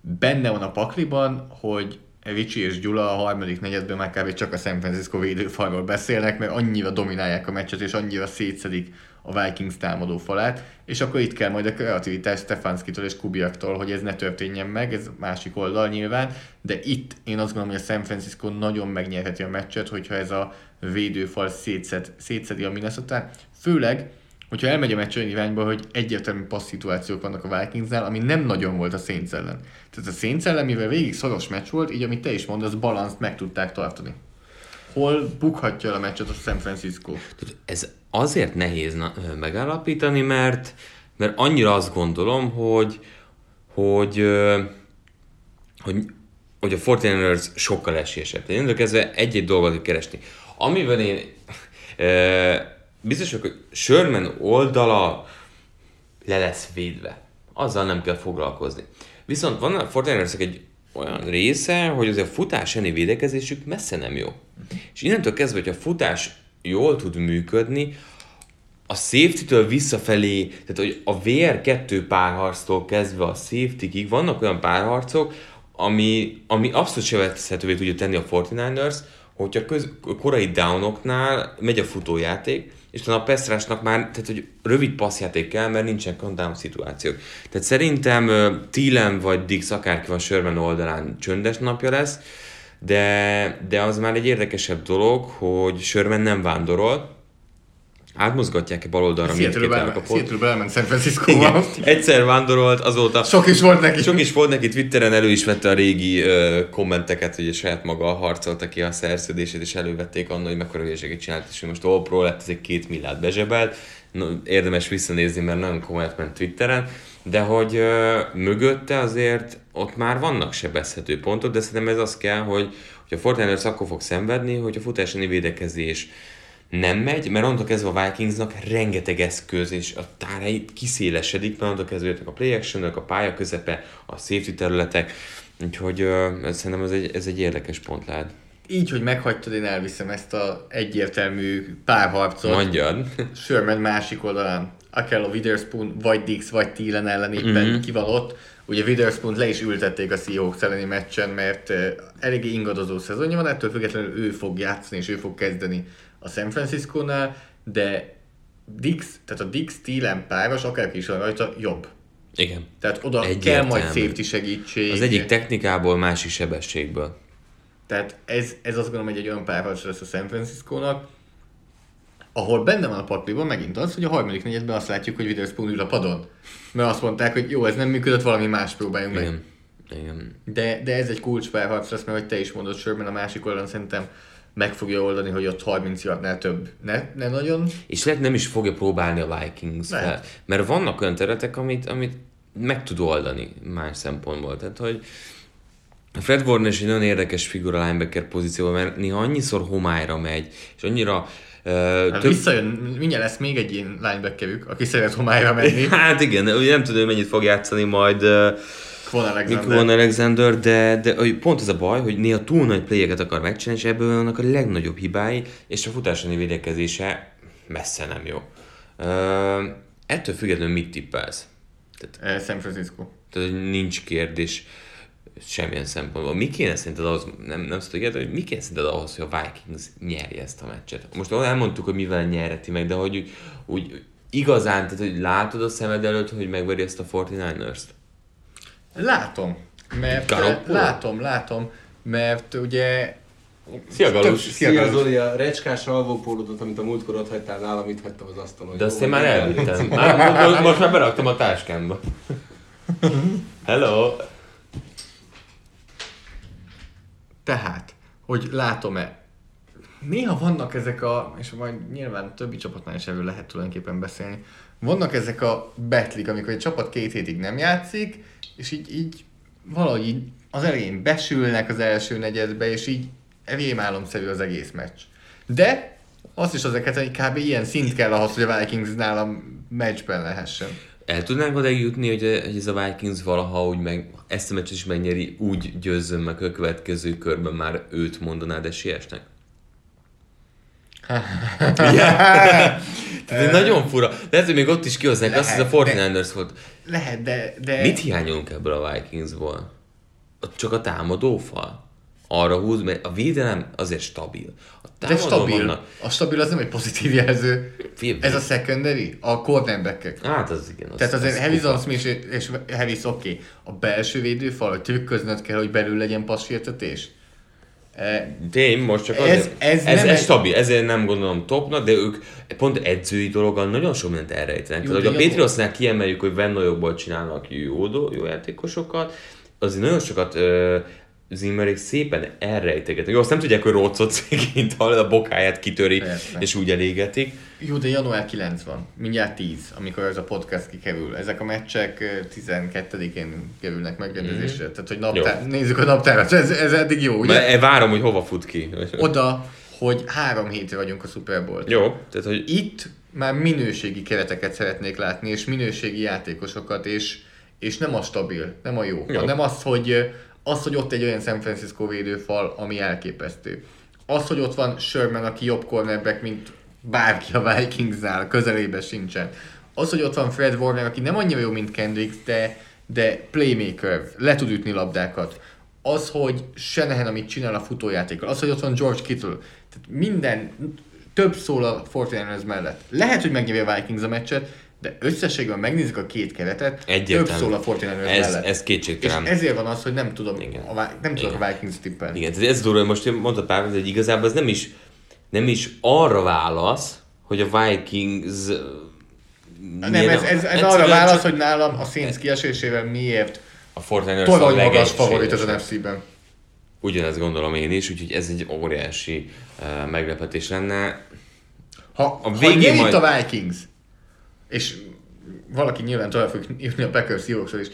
benne van a pakliban, hogy Ricsi és Gyula a harmadik negyedben már kb. csak a San Francisco védőfalról beszélnek, mert annyira dominálják a meccset, és annyira szétszedik a Vikings támadó falát, és akkor itt kell majd a kreativitás Stefanskitól és Kubiaktól, hogy ez ne történjen meg, ez másik oldal nyilván, de itt én azt gondolom, hogy a San Francisco nagyon megnyerheti a meccset, hogyha ez a védőfal szétszed, szétszedi a minnesota főleg, hogyha elmegy a meccs olyan irányba, hogy egyértelmű passz szituációk vannak a Vikingsnál, ami nem nagyon volt a Saints ellen. Tehát a Saints ellen, mivel végig szoros meccs volt, így amit te is mondasz, balanszt meg tudták tartani. Hol bukhatja el a meccset a San Francisco? Ez azért nehéz megállapítani, mert, mert annyira azt gondolom, hogy, hogy, hogy hogy a 49ers sokkal esélyesebb. Én kezdve egy-egy dolgot keresni. Amivel én biztos vagyok, hogy Sherman oldala le lesz védve. Azzal nem kell foglalkozni. Viszont van a 49 egy olyan része, hogy az a futás elleni védekezésük messze nem jó. És innentől kezdve, hogy a futás jól tud működni, a safety-től visszafelé, tehát hogy a VR2 párharctól kezdve a safety-ig vannak olyan párharcok, ami, ami abszolút sebezhetővé tudja tenni a 49ers, hogyha köz, korai downoknál megy a futójáték, és talán a Pestrásnak már, tehát hogy rövid passzjáték kell, mert nincsen countdown szituációk. Tehát szerintem Thielen vagy Dix akárki van Sherman oldalán csöndes napja lesz, de, de az már egy érdekesebb dolog, hogy Sherman nem vándorol, átmozgatják-e bal oldalra mindkét elkapott. Seattle-be elment San Francisco-ba. Egyszer vándorolt, azóta... Sok is volt neki. Sok is volt neki, Twitteren elő is vette a régi uh, kommenteket, hogy saját maga harcolta ki a szerződését, és elővették annak, hogy mekkora hülyeséget csinált, és most all lett, ez egy két milliárd bezsebelt. No, érdemes visszanézni, mert nagyon komolyat ment Twitteren, de hogy uh, mögötte azért ott már vannak sebezhető pontok, de szerintem ez az kell, hogy, hogy a Fortinanders akkor fog szenvedni, hogy a futási védekezés nem megy, mert onnantól kezdve a Vikingsnak rengeteg eszköz, és a tárai kiszélesedik, mert onnantól kezdve a play action a pálya közepe, a safety területek, úgyhogy uh, szerintem ez egy, ez egy érdekes pont lehet. Így, hogy meghagytad, én elviszem ezt a egyértelmű párharcot. Mondjad. Sherman másik oldalán. Akár a Witherspoon, vagy Dix, vagy Thielen ellen éppen mm-hmm. ki van ott. Ugye Witherspoon le is ültették a Seahawks elleni meccsen, mert eléggé ingadozó szezonja van, ettől függetlenül ő fog játszani, és ő fog kezdeni a San Francisco-nál, de Dix, tehát a Dix Thielen páros, akárki is van rajta, jobb. Igen. Tehát oda Egyértelmű. kell majd safety segítség. Az egyik technikából, másik sebességből. Tehát ez, ez azt gondolom, hogy egy olyan páros lesz a San Francisco-nak, ahol benne van a pakliban megint az, hogy a harmadik negyedben azt látjuk, hogy Witherspoon ül a padon. Mert azt mondták, hogy jó, ez nem működött, valami más próbáljunk meg. Igen. Igen. De, de ez egy kulcspárharc lesz, mert hogy te is mondod, Sherman a másik oldalon szerintem meg fogja oldani, hogy ott 30 yardnál több ne, ne nagyon. És lehet nem is fogja próbálni a Vikings fel, mert vannak olyan területek, amit, amit meg tud oldani más szempontból. Tehát, hogy Fred Warner is egy nagyon érdekes figura linebacker pozícióban, mert néha annyiszor homályra megy, és annyira Uh, hát több... Visszajön, mindjárt lesz még egy ilyen linebackerük, aki szeret homályra menni. hát igen, nem tudom, mennyit fog játszani majd uh, Von Alexander. Von Alexander, de, de pont az a baj, hogy néha túl nagy playeket akar megcsinálni, és ebből vannak a legnagyobb hibái, és a futásani védekezése messze nem jó. Uh, ettől függetlenül mit tippelsz? Tehát, uh, San Francisco. Tehát, nincs kérdés semmilyen szempontból. Mi kéne szerinted ahhoz, nem, nem szoktuk hogy mi kéne szerinted ahhoz, hogy a Vikings nyerje ezt a meccset? Most elmondtuk, hogy mivel nyerheti meg, de hogy úgy, úgy igazán, tehát hogy látod a szemed előtt, hogy megveri ezt a 49ers-t? Látom, mert Garoppolo? látom, látom, mert ugye Szia Galus! Szia, Szia Zoli, a recskás alvópólódot, amit a múltkor ott hagytál nálam, itt hagytam az asztalon. De azt én már elvittem. Már, most, most már beraktam a táskámba. Hello! Tehát, hogy látom-e, néha vannak ezek a, és majd nyilván többi csapatnál is erről lehet tulajdonképpen beszélni, vannak ezek a betlik, amikor egy csapat két hétig nem játszik, és így, így valahogy így az elején besülnek az első negyedbe, és így rémálomszerű az egész meccs. De azt is azért hogy kb. ilyen szint kell ahhoz, hogy a Vikings nálam meccsben lehessen. El tudnánk oda jutni, hogy, hogy ez a Vikings valaha úgy meg, ezt a meccset is megnyeri, úgy győzzön meg a következő körben már őt mondanád esélyesnek? Tehát nagyon fura. Lehet, hogy még ott is kihoznák azt, hogy a 49ers volt. Lehet, de, de... Mit hiányolunk ebből a Vikingsból? Csak a támadó fal? Arra húz, mert a védelem azért stabil. A de stabil. Vannak... A stabil az nem egy pozitív jelző. Fél, Ez a secondary? A cornerback Hát az igen. Az, Tehát azért Harrison Smith és, és Harris oké. Okay. A belső védőfal, hogy trükköznöd kell, hogy belül legyen passzsértetés. Tény, most csak ez, ez, ez, ez, ez stabil, ezért nem gondolom topnak, de ők pont edzői dologgal nagyon sok mindent elrejtenek. Tehát, hogy a Patriotsnál kiemeljük, hogy Vennajokból csinálnak jó, jó játékosokat, azért nagyon sokat uh, Zimmerék szépen elrejtegetnek. Jó, azt nem tudják, hogy Rócot szegényt a bokáját kitöri, Persze. és úgy elégetik. Jó, de január 9 van, mindjárt 10, amikor ez a podcast kikerül. Ezek a meccsek ö, 12-én kerülnek megrendezésre. Mhm. Tehát, hogy naptár, nézzük a naptárat, ez, ez eddig jó, ugye? Mert várom, hogy hova fut ki. Oda, hogy három hétre vagyunk a Super bowl Jó, tehát hogy Itt már minőségi kereteket szeretnék látni, és minőségi játékosokat, és, és nem a stabil, nem a jó, Jó. jó. hanem az, hogy, az, hogy ott egy olyan San Francisco védőfal, ami elképesztő. Az, hogy ott van Sherman, aki jobb cornerback, mint bárki a Vikingsnál, közelébe sincsen. Az, hogy ott van Fred Warner, aki nem annyira jó, mint Kendricks, de, de playmaker, le tud ütni labdákat. Az, hogy Shanahan, amit csinál a futójátékkal, az, hogy ott van George Kittle. Tehát minden, több szól a 49ers mellett. Lehet, hogy megnyeri a Vikings a meccset, de összességben megnézzük a két keretet, Egyértelmű. több szól a 49ers Ez- mellett. ez És kétségtelen. ezért van az, hogy nem tudom, Igen. a, nem tudok Igen. a Vikings tippelni. Igen, tehát ez durva, most én mondta pár, hogy igazából ez nem is, nem is arra válasz, hogy a Vikings... Nem, ez, ez, ez arra válasz, hogy nálam a Saints kiesésével miért a Fortnite torony magas favorit az NFC-ben. Ugyanezt gondolom én is, úgyhogy ez egy óriási uh, meglepetés lenne. Ha, A a ha végén nyer majd- a Vikings, és valaki nyilván tovább fog jutni a Packers seahawks is,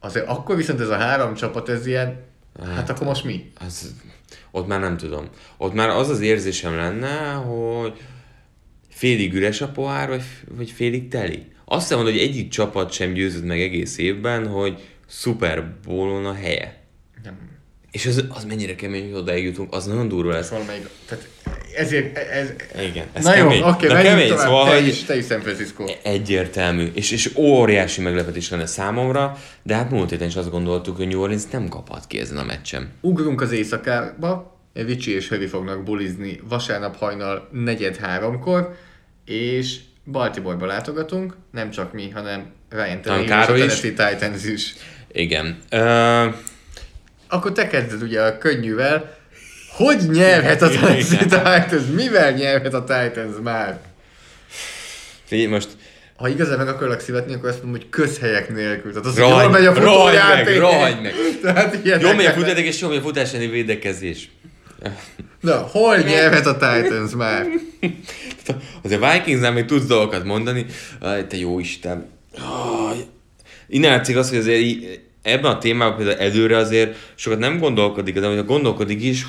azért akkor viszont ez a három csapat, ez ilyen, hát akkor most mi? Az, ott már nem tudom. Ott már az az érzésem lenne, hogy félig üres a pohár, vagy, vagy félig teli. Azt mondod, hogy egyik csapat sem győzött meg egész évben, hogy Super Bowl-on a helye. Nem. És az, az mennyire kemény, hogy odaig jutunk, az nagyon durva lesz. Valamelyik, tehát ezért, ez, Igen, ez Na kemény. jó, oké, menjünk kemény, tovább. szóval, te, is, te is San Francisco. Egyértelmű, és, és óriási meglepetés lenne számomra, de hát múlt héten is azt gondoltuk, hogy New Orleans nem kaphat ki ezen a meccsen. Ugrunk az éjszakába, Ricsi és Hövi fognak bulizni vasárnap hajnal negyed háromkor, és Baltimoreba látogatunk, nem csak mi, hanem Ryan Tannehill és a. Tennessee Titans is. Igen. Uh, Akkor te kezded ugye a könnyűvel. Hogy nyerhet a Titans? Mivel nyerhet a Titans már? figyelj, most Ha igazán meg akarlak szívetni, akkor azt mondom, hogy közhelyek nélkül. Tehát az, Rohagy- hogy jól megy a meg, futójáték. rohagy meg. Tehát ilyen jó megy a futáték, és jó megy a futás elleni védekezés. Na, hol nyerhet a Titans már? Azért a Vikingsnál még tudsz dolgokat mondani. Te jó Isten. Innen látszik az, hogy azért ebben a témában például előre azért sokat nem gondolkodik, de hogyha gondolkodik is,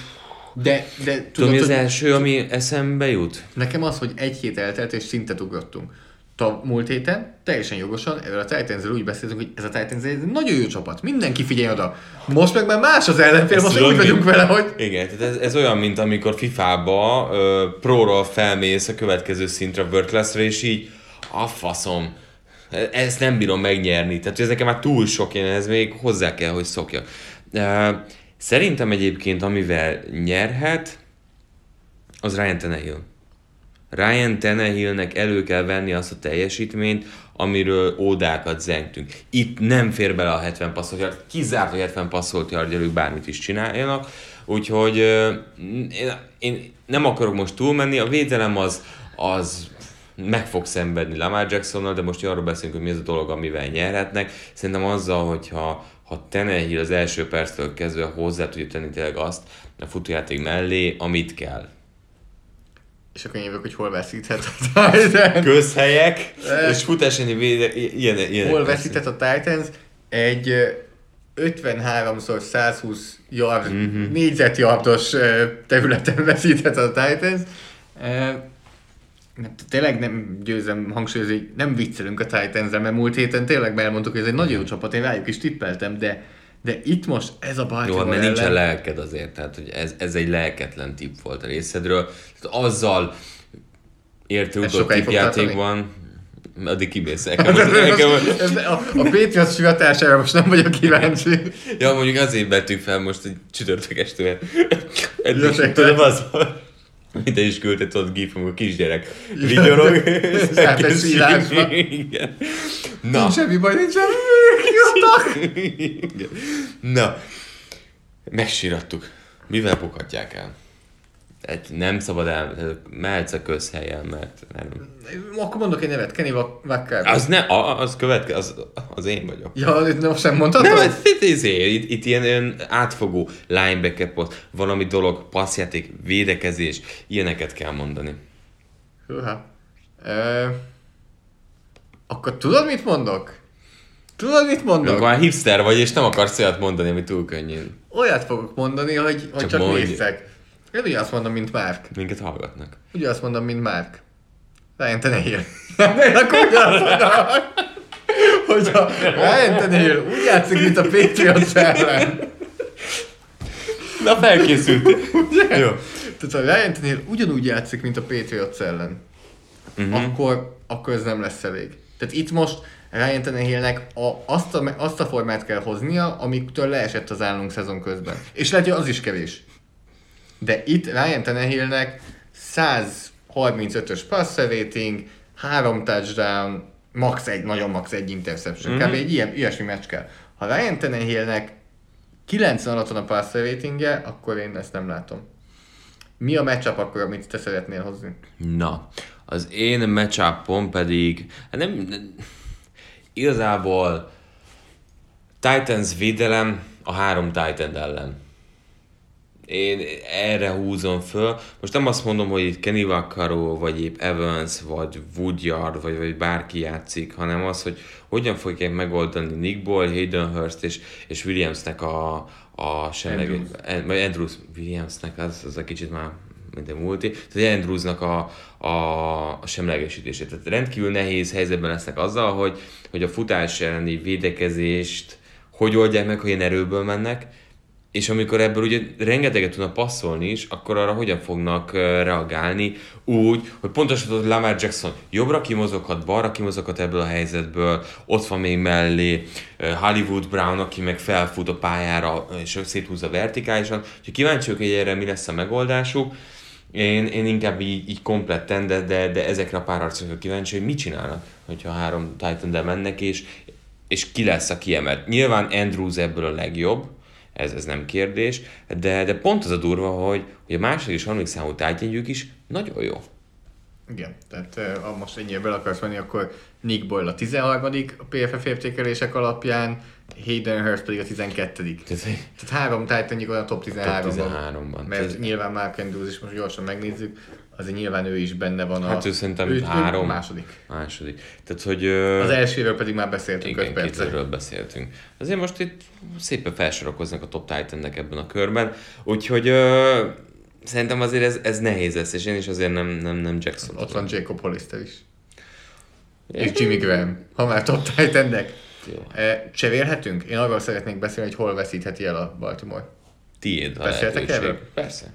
De, de tudom, tudod, mi az első, ami eszembe jut? nekem az, hogy egy hét eltelt, és szintet ugrottunk. Ta, múlt héten teljesen jogosan erről a titans úgy beszéltünk, hogy ez a Titans egy nagyon jó csapat. Mindenki figyelj oda. Most meg már más az ellenfél, most úgy vagyunk vele, hogy Igen, tehát ez, ez olyan, mint amikor FIFA-ba ö, próról felmész a következő szintre, a World Class-re, és így a faszom, ezt nem bírom megnyerni. Tehát ez nekem már túl sok, én ez még hozzá kell, hogy szokjak. Uh, szerintem egyébként, amivel nyerhet, az Ryan Tannehill. Ryan Tannehillnek elő kell venni azt a teljesítményt, amiről ódákat zengtünk. Itt nem fér bele a 70 passzolt yard, kizárt, hogy 70 passzolt yard, ők bármit is csináljanak, úgyhogy én, én nem akarok most túlmenni, a védelem az, az meg fog szenvedni Lamar Jacksonnal, de most arról beszélünk, hogy mi az a dolog, amivel nyerhetnek. Szerintem azzal, hogyha ha Tenehill az első perctől kezdve hozzá tudja tenni tényleg azt a futójáték mellé, amit kell. és akkor jövök, hogy hol veszíthet a Titans. közhelyek, és futásani véde, ilyen, ilyen. Hol veszített a Titans? Egy ö, 53-szor 120 yard, Mhm. mm-hmm. négyzetjardos területen veszített a Titans. Mert Tényleg nem győzem hangsúlyozni, hogy nem viccelünk a titans mert múlt héten tényleg elmondtuk, hogy ez egy nagyon jó csapat, én rájuk is tippeltem, de, de itt most ez a Jó, Baltimore hát mert nincsen ellen- lelked azért, tehát hogy ez, ez egy lelketlen tipp volt a részedről. Tehát azzal érte fog tippjátékban, addig kimész Ez- nekem. a, a Patriots sivatására most nem vagyok kíváncsi. ja, mondjuk azért vettük fel most egy csütörtök estően. Eddig, tudod, az van. Te is küldted ott gif, amikor kisgyerek vigyorog. Egy szívásba. Igen. Na, Nincs semmi baj, nincs semmi. Na, megsírattuk. Mivel bukhatják el? Egy, nem szabad el, mehetsz a közhelyen, mert nem. Akkor mondok egy nevet, Kenny Wacker. Az ne, az követke, az, az én vagyok. Ja, itt most sem mondhatod? Nem, ez, itt, izé, itt, itt ilyen, ilyen átfogó linebacker post, valami dolog, passzjáték, védekezés, ilyeneket kell mondani. Húha. Ö, akkor tudod, mit mondok? Tudod, mit mondok? Már hipster vagy, és nem akarsz olyat mondani, ami túl könnyű. Olyat fogok mondani, hogy, hogy csak, csak mondj. Én ugyanazt mondom, mint Márk. Minket hallgatnak. Ugyanazt mondom, mint Márk. Ryan Tannehill. Én akkor ugyanazt mondom, hogy a Ryan Tannehill úgy játszik, mint a Patriots ellen. Na felkészült. Jó. Tehát ha Ryan Tannehill ugyanúgy játszik, mint a Patriots ellen, uh-huh. akkor, akkor ez nem lesz elég. Tehát itt most Ryan Tannehillnek a, azt, a, azt a formát kell hoznia, amiktől leesett az állunk szezon közben. És lehet, hogy az is kevés. De itt Ryan Tannehillnek 135-ös passer rating, 3 touchdown, max egy, nagyon max egy interception. Mm-hmm. Kb. egy ilyen, ilyesmi meccs kell. Ha Ryan Tannehillnek 90 alatt van a passer ratingje, akkor én ezt nem látom. Mi a matchup akkor, amit te szeretnél hozni? Na, az én matchupom pedig, hát nem, nem igazából Titans védelem a három Titan ellen. Én erre húzom föl. Most nem azt mondom, hogy itt Kenny Vaccaro, vagy épp Evans, vagy Woodyard, vagy, vagy bárki játszik, hanem az, hogy hogyan fogják megoldani Nick Boyle, Hayden Hurst és, és Williamsnek a, a semleg, Andrews. vagy Andrews Williamsnek, az, az a kicsit már mint egy multi, tehát Andrewsnak a, a, a semlegesítését. Tehát rendkívül nehéz helyzetben lesznek azzal, hogy, hogy a futás elleni védekezést hogy oldják meg, hogy ilyen erőből mennek, és amikor ebből ugye rengeteget tudnak passzolni is, akkor arra hogyan fognak reagálni úgy, hogy pontosan tudod, Lamar Jackson jobbra kimozoghat, balra kimozoghat ebből a helyzetből, ott van még mellé Hollywood Brown, aki meg felfut a pályára és széthúzza vertikálisan. Úgyhogy kíváncsi vagyok, hogy erre mi lesz a megoldásuk. Én, én inkább így, így kompletten, de, de, de ezekre a pár arcokra kíváncsi, hogy mit csinálnak, hogyha három titan mennek, és, és ki lesz a kiemelt. Nyilván Andrews ebből a legjobb, ez, ez nem kérdés, de, de pont az a durva, hogy, hogy a második és harmadik számú tárgyegyük is nagyon jó. Igen, tehát ha most ennyire bele akarsz menni, akkor Nick Boyle a 13 a PFF értékelések alapján, Hayden Hurst pedig a 12 Tehát, tehát három titan a top 13-ban. Top 13-ban. Mert Ez... nyilván Mark Andrews is most gyorsan megnézzük, azért nyilván ő is benne van a... Hát ő szerintem ő, három. Ő második. Második. Tehát, hogy... Az elsőről pedig már beszéltünk igen, 5 percet. beszéltünk. Azért most itt szépen felsorokoznak a top titan ebben a körben, úgyhogy uh, szerintem azért ez, ez nehéz lesz, és én is azért nem, nem, nem Jackson. Ott van Jacob Hollister is. És Jimmy Graham, ha már top titan jó. Cserélhetünk? Én arról szeretnék beszélni, hogy hol veszítheti el a Baltimore. Tiéd a Beszéltek erről? Persze.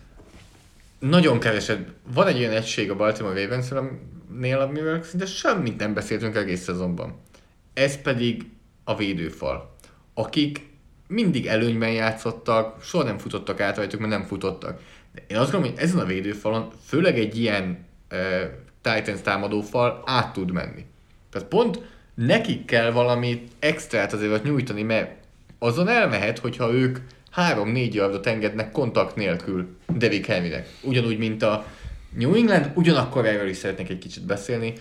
Nagyon keveset. Van egy olyan egység a Baltimore Ravens-nél, amivel szinte semmit nem beszéltünk egész szezonban. Ez pedig a védőfal, akik mindig előnyben játszottak, soha nem futottak át rajtuk, mert nem futottak. De én azt gondolom, hogy ezen a védőfalon, főleg egy ilyen uh, Titans támadófal át tud menni. Tehát pont nekik kell valami extrát azért nyújtani, mert azon elmehet, hogyha ők 3-4 yardot engednek kontakt nélkül Devik Henrynek. Ugyanúgy, mint a New England, ugyanakkor erről is szeretnék egy kicsit beszélni.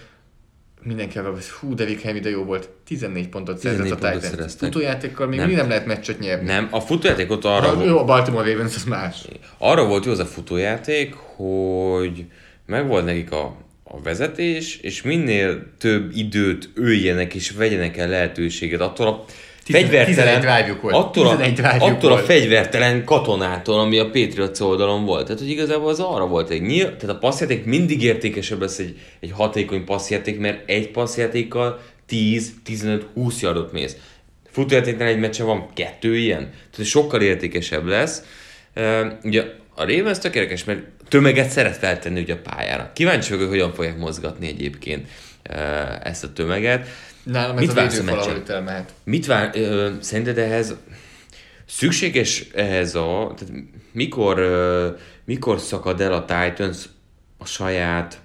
Mindenki arra hogy hú, Devik Henry de jó volt. 14 pontot szerzett a Titans. Futójátékkal még nem. nem lehet meccset nyerni. Nem, a futójátékot arra ha, volt... Jó, a Baltimore Ravens az más. Arra volt jó az a futójáték, hogy megvolt nekik a a vezetés, és minél több időt öljenek és vegyenek el lehetőséget attól a fegyvertelen, attól, a, attól a fegyvertelen katonától, ami a Patriots oldalon volt. Tehát, hogy igazából az arra volt egy nyíl, tehát a passzjáték mindig értékesebb lesz egy, egy hatékony passzjáték, mert egy passzjátékkal 10-15-20 yardot mész. Futójátéknál egy meccsen van kettő ilyen, tehát sokkal értékesebb lesz. Ugye a Ravens tök érdekes, mert tömeget szeret feltenni ugye a pályára. Kíváncsi vagyok, hogy hogyan fogják mozgatni egyébként ezt a tömeget. Nálam ez Mit a védőfal, ahogy elmehet. Mit vár, ö, szerinted ehhez szükséges ehhez a, tehát mikor, ö, mikor szakad el a Titans a saját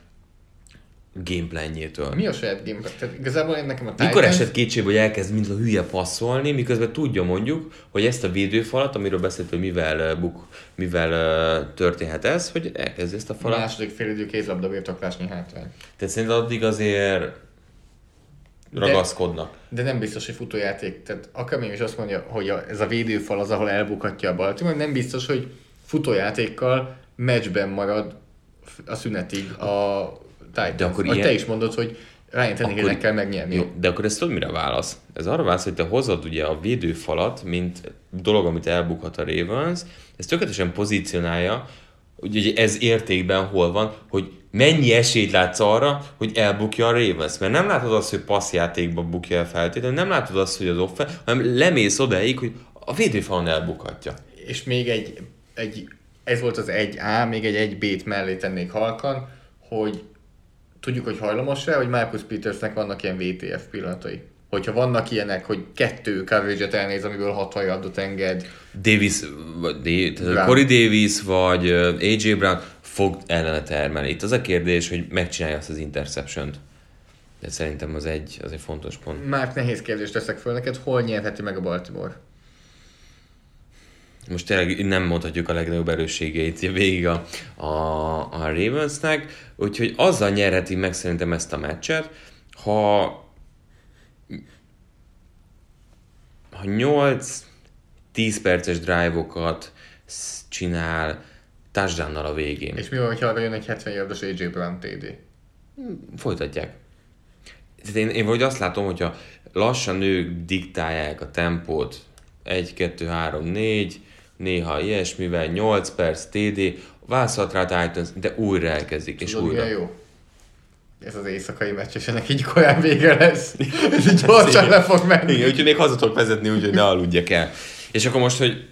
gameplanjétől. Mi a saját gameplan? Tehát igazából én nekem a Titans... Mikor esett kétségbe, hogy elkezd mint a hülye passzolni, miközben tudja mondjuk, hogy ezt a védőfalat, amiről beszélt, hogy mivel, buk, mivel történhet ez, hogy elkezd ezt a falat. A második fél idő két labda birtoklásnyi hátrány. Tehát szerintem addig azért ragaszkodnak. De, de nem biztos, hogy futójáték. Tehát akármi is azt mondja, hogy a, ez a védőfal az, ahol elbukhatja a Baltimore, nem biztos, hogy futójátékkal meccsben marad a szünetig a Titans. De akkor ilyen... te is mondod, hogy Ryan Tannehillnek kell megnyerni. Jó, de akkor ez tudod mire válasz? Ez arra válasz, hogy te hozod ugye a védőfalat, mint dolog, amit elbukhat a Ravens, ez tökéletesen pozícionálja, hogy ez értékben hol van, hogy mennyi esélyt látsz arra, hogy elbukja a Ravens. Mert nem látod azt, hogy passzjátékba bukja el feltétlenül, nem látod azt, hogy az offe, hanem lemész odaig, hogy a védőfalon elbukhatja. És még egy, egy, ez volt az egy A, még egy egy B-t mellé tennék halkan, hogy tudjuk, hogy hajlamos rá, hogy Marcus Petersnek vannak ilyen VTF pillanatai. Hogyha vannak ilyenek, hogy kettő coverage-et elnéz, amiből 60 yardot enged. Davis, vagy Corey Davis, vagy AJ Brown fog ellene termelni. Itt az a kérdés, hogy megcsinálja azt az interception-t. De szerintem az egy, az egy fontos pont. Már nehéz kérdést teszek föl neked, hol nyerheti meg a Baltimore? Most tényleg nem mondhatjuk a legnagyobb erősségeit végig a, a, a Ravensnek, úgyhogy azzal nyerheti meg szerintem ezt a meccset, ha ha 8-10 perces drive-okat csinál, touchdown a végén. És mi van, ha jön egy 70 yardos AJ Brown TD? Folytatják. Én, én vagy azt látom, hogyha lassan ők diktálják a tempót, 1, 2, 3, 4, néha ilyesmivel, 8 perc TD, válaszolhat rá Titans, de újra elkezdik, és Tudod, újra. jó? Ez az éjszakai meccs, és ennek így olyan vége lesz. Ez így gyorsan le fog menni. Igen, úgyhogy még haza tudok vezetni, úgyhogy ne aludjak el. És akkor most, hogy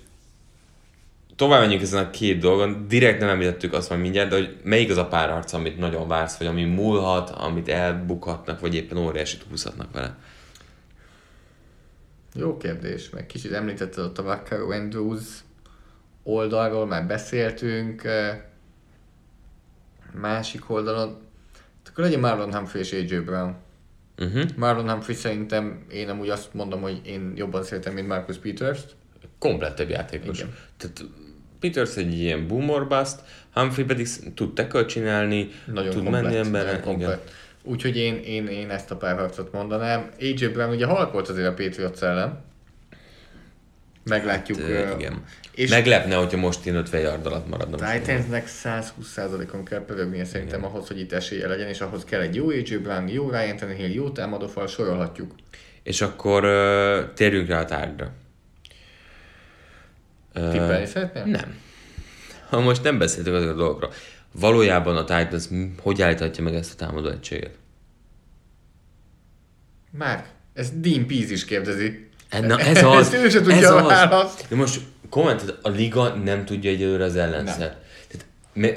tovább menjünk ezen a két dolgon, direkt nem említettük azt már mindjárt, de hogy melyik az a pár arc, amit nagyon vársz, vagy ami múlhat, amit elbukhatnak, vagy éppen óriásit húzhatnak vele? Jó kérdés, meg kicsit említetted ott a Vaccaro Andrews oldalról, már beszéltünk, másik oldalon, akkor legyen Marlon Humphrey és AJ Brown. Uh-huh. Marlon Humphrey szerintem én amúgy azt mondom, hogy én jobban szeretem, mint Marcus Peters-t. Komplettebb játékos. Igen. Tehát Peters egy ilyen boomer bust, Humphrey pedig tud tackle csinálni, nagyon tud komplett, menni emberre. Igen. Úgyhogy én, én, én ezt a párharcot mondanám. AJ Brown ugye halk volt azért a Patriots ellen. Meglátjuk. Hát, uh, igen. És Meglepne, hogyha most én 50 yard alatt maradna. Titansnek 120%-on kell pörögnie szerintem igen. ahhoz, hogy itt esélye legyen, és ahhoz kell egy jó AJ Brown, jó Ryan Tannehill, jó támadófal, sorolhatjuk. És akkor uh, térjünk rá a tárgyra. Tippelni szeretnél? Nem. Ha most nem beszéltük azokról a dolgokról. Valójában a Titans hogy állíthatja meg ezt a támadó egységet? Már, ez Dean Pease is kérdezi. Na ez az, ő se tudja ez a az. De most kommentet, a liga nem tudja egyelőre az ellenszert. Tehát, me,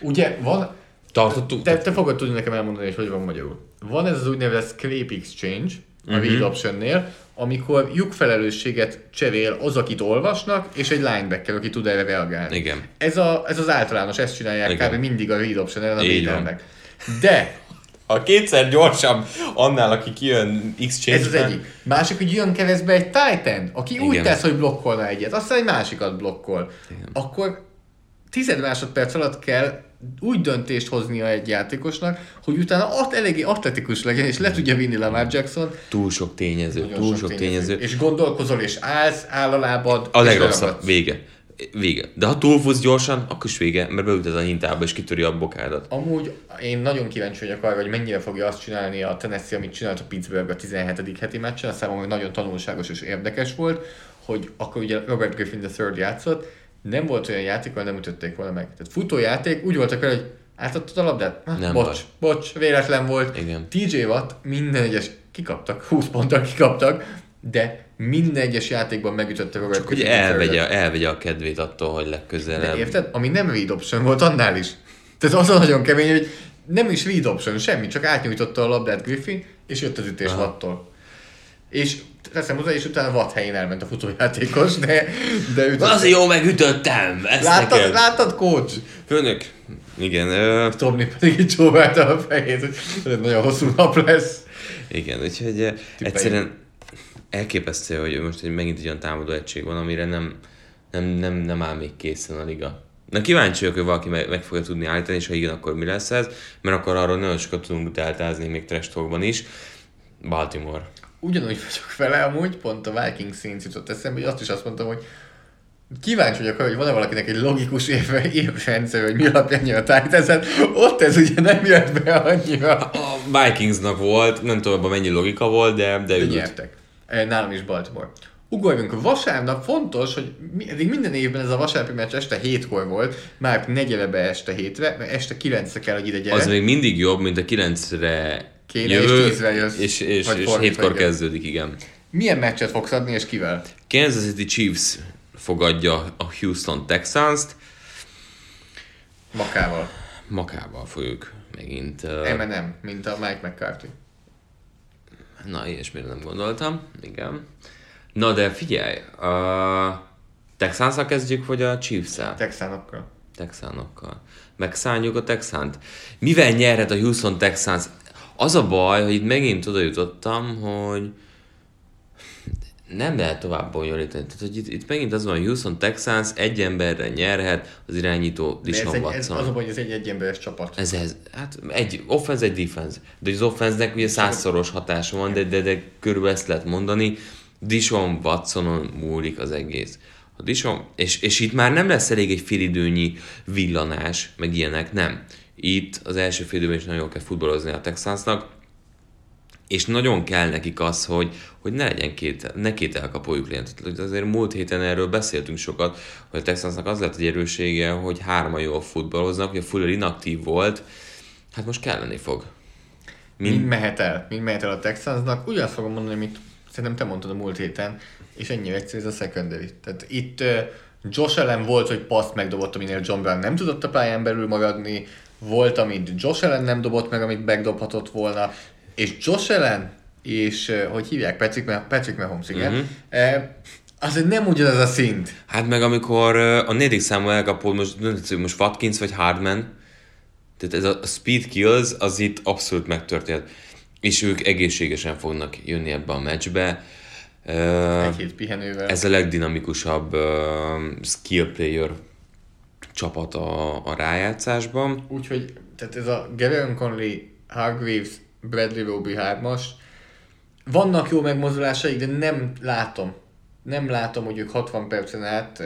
Ugye van... Tartottuk? Te, te fogod tudni nekem elmondani, hogy hogy van magyarul. Van ez az úgynevezett Scrape Exchange, a uh-huh. read optionnél, amikor lyukfelelősséget cserél az, akit olvasnak, és egy linebacker, aki tud erre reagálni. Igen. Ez, a, ez az általános, ezt csinálják Igen. kb. mindig a read option ellen a védelmek. De a kétszer gyorsabb annál, aki kijön exchange Ez az egyik. Másik, hogy jön keresztbe egy Titan, aki Igen. úgy tesz, hogy blokkolna egyet, aztán egy másikat blokkol. Igen. Akkor tized másodperc alatt kell úgy döntést hoznia egy játékosnak, hogy utána ott eléggé atletikus legyen, és le tudja vinni Lamar Jackson. Túl sok tényező, Nagyon túl sok, sok tényező. tényező. És gondolkozol, és állsz, áll a lábad. A legrosszabb, vége. Vége. De ha túlfutsz gyorsan, akkor is vége, mert beüted a hintába, és kitöri a bokádat. Amúgy én nagyon kíváncsi vagyok arra, hogy mennyire fogja azt csinálni a Tennessee, amit csinált a Pittsburgh a 17. heti meccsen, számomra nagyon tanulságos és érdekes volt, hogy akkor ugye Robert Griffin the third játszott, nem volt olyan játék, ahol nem ütötték volna meg. Tehát futójáték úgy voltak vele, hogy átadtad a labdát? Nem bocs, baj. bocs, véletlen volt. Igen. TJ Watt minden egyes kikaptak, 20 ponttal kikaptak, de minden egyes játékban megütötte Robert Csak hogy elvegye, elvegye a kedvét attól, hogy legközelebb. De érted? Ami nem read option volt, annál is. Tehát az a nagyon kemény, hogy nem is read option, semmi, csak átnyújtotta a labdát Griffin, és jött az ütés Wattól. És teszem hozzá, és utána vad helyén elment a futójátékos, de, de ütött. Az jó, megütöttem! Ezt láttad, nekem. láttad, coach? Főnök, igen. Uh... Tomni pedig így csóválta a fejét, hogy nagyon hosszú nap lesz. Igen, úgyhogy uh, egyszerűen elképesztő, hogy most hogy megint egy olyan támadó egység van, amire nem, nem, nem, nem áll még készen a liga. Na kíváncsi vagyok, hogy valaki meg, meg fogja tudni állítani, és ha igen, akkor mi lesz ez, mert akkor arról nagyon sokat tudunk uteltázni még trash is. Baltimore ugyanúgy vagyok vele, amúgy pont a Viking Saints jutott eszembe, hogy azt is azt mondtam, hogy kíváncsi vagyok, hogy van-e valakinek egy logikus évrendszer, hogy mi alapján nyer a Titans, ott ez ugye nem jött be annyira. A Vikingsnak volt, nem tudom, abban mennyi logika volt, de, de, de nyertek. Nálam is Baltimore. Ugorjunk. Vasárnap fontos, hogy eddig minden évben ez a vasárnapi meccs este hétkor volt, már negyede be este hétre, mert este kilencre kell, hogy ide gyere. Az még mindig jobb, mint a kilencre Kéne, jövő, és tízre jössz. és, és, és fordítva, hétkor igen. kezdődik, igen. Milyen meccset fogsz adni, és kivel? Kansas City Chiefs fogadja a Houston Texans-t, Makával. makával fogjuk megint. Uh, M&M, mint a Mike McCarthy. Na, ilyesmire nem gondoltam, igen. Na de figyelj, a texans kezdjük, vagy a Chiefs-el? Texanokkal. Texanokkal. Megszálljuk a Texant. Mivel nyerhet a Houston Texans? Az a baj, hogy itt megint oda jutottam, hogy nem lehet tovább bonyolítani. Tehát, hogy itt, itt megint az van, hogy Houston Texans egy emberre nyerhet, az irányító Dishon egy, ez Watson. az a baj, hogy ez egy egyemberes csapat. Ez, ez, hát egy offense, egy defense. De az offense-nek ugye százszoros hatása van, de, de, de körülbelül ezt lehet mondani. Dishon Watsonon múlik az egész. A Dishon, és, és itt már nem lesz elég egy félidőnyi villanás, meg ilyenek, nem. Itt az első félidőben is nagyon kell futballozni a Texansnak, és nagyon kell nekik az, hogy, hogy ne legyen két, ne két elkapójuk legyen. Tehát azért múlt héten erről beszéltünk sokat, hogy a Texansnak az lett egy erőssége, hogy hárman jól futballoznak, hogy a Fuller inaktív volt, hát most kelleni fog. Mind, mind mehet el, mind mehet el a Texansnak. Ugyanazt fogom mondani, amit szerintem te mondtad a múlt héten, és ennyire egyszerű ez a secondary. Tehát itt uh, Josh Allen volt, hogy paszt megdobott, aminél John Brown nem tudott a pályán belül maradni, volt, amit Josh Allen nem dobott meg, amit megdobhatott volna, és Josh Allen, és uh, hogy hívják, Patrick, Patrick Mahomes, igen, Mhm. uh-huh. uh, az nem ugyanaz a szint. Hát meg amikor uh, a negyedik számú elkapod, most, tudom, hogy most Watkins vagy Hardman, tehát ez a speed kills, az itt abszolút megtörtént. És ők egészségesen fognak jönni ebbe a meccsbe. Egy hét pihenővel. Ez a legdinamikusabb skill player csapat a, a rájátszásban. Úgyhogy, tehát ez a Gavin Conley, Hargreaves, Bradley Roby 3 vannak jó megmozdulásaik, de nem látom. Nem látom, hogy ők 60 percen át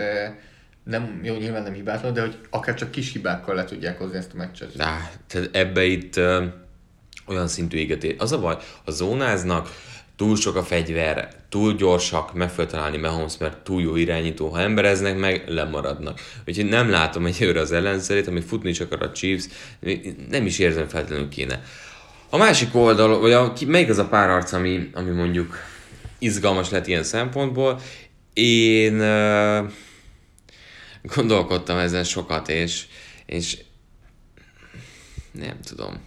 nem, jó, nyilván nem hibátlan, de hogy akár csak kis hibákkal le tudják hozni ezt a meccset. Á, tehát ebbe itt uh, olyan szintű égetés. Az a baj, a zónáznak, túl sok a fegyver, túl gyorsak, meg fel találni Mahomes, mert túl jó irányító, ha embereznek meg, lemaradnak. Úgyhogy nem látom egy őre az ellenszerét, ami futni is akar a Chiefs, nem is érzem feltétlenül kéne. A másik oldal, vagy a, melyik az a pár arc, ami, ami mondjuk izgalmas lett ilyen szempontból, én uh, gondolkodtam ezen sokat, és, és nem tudom.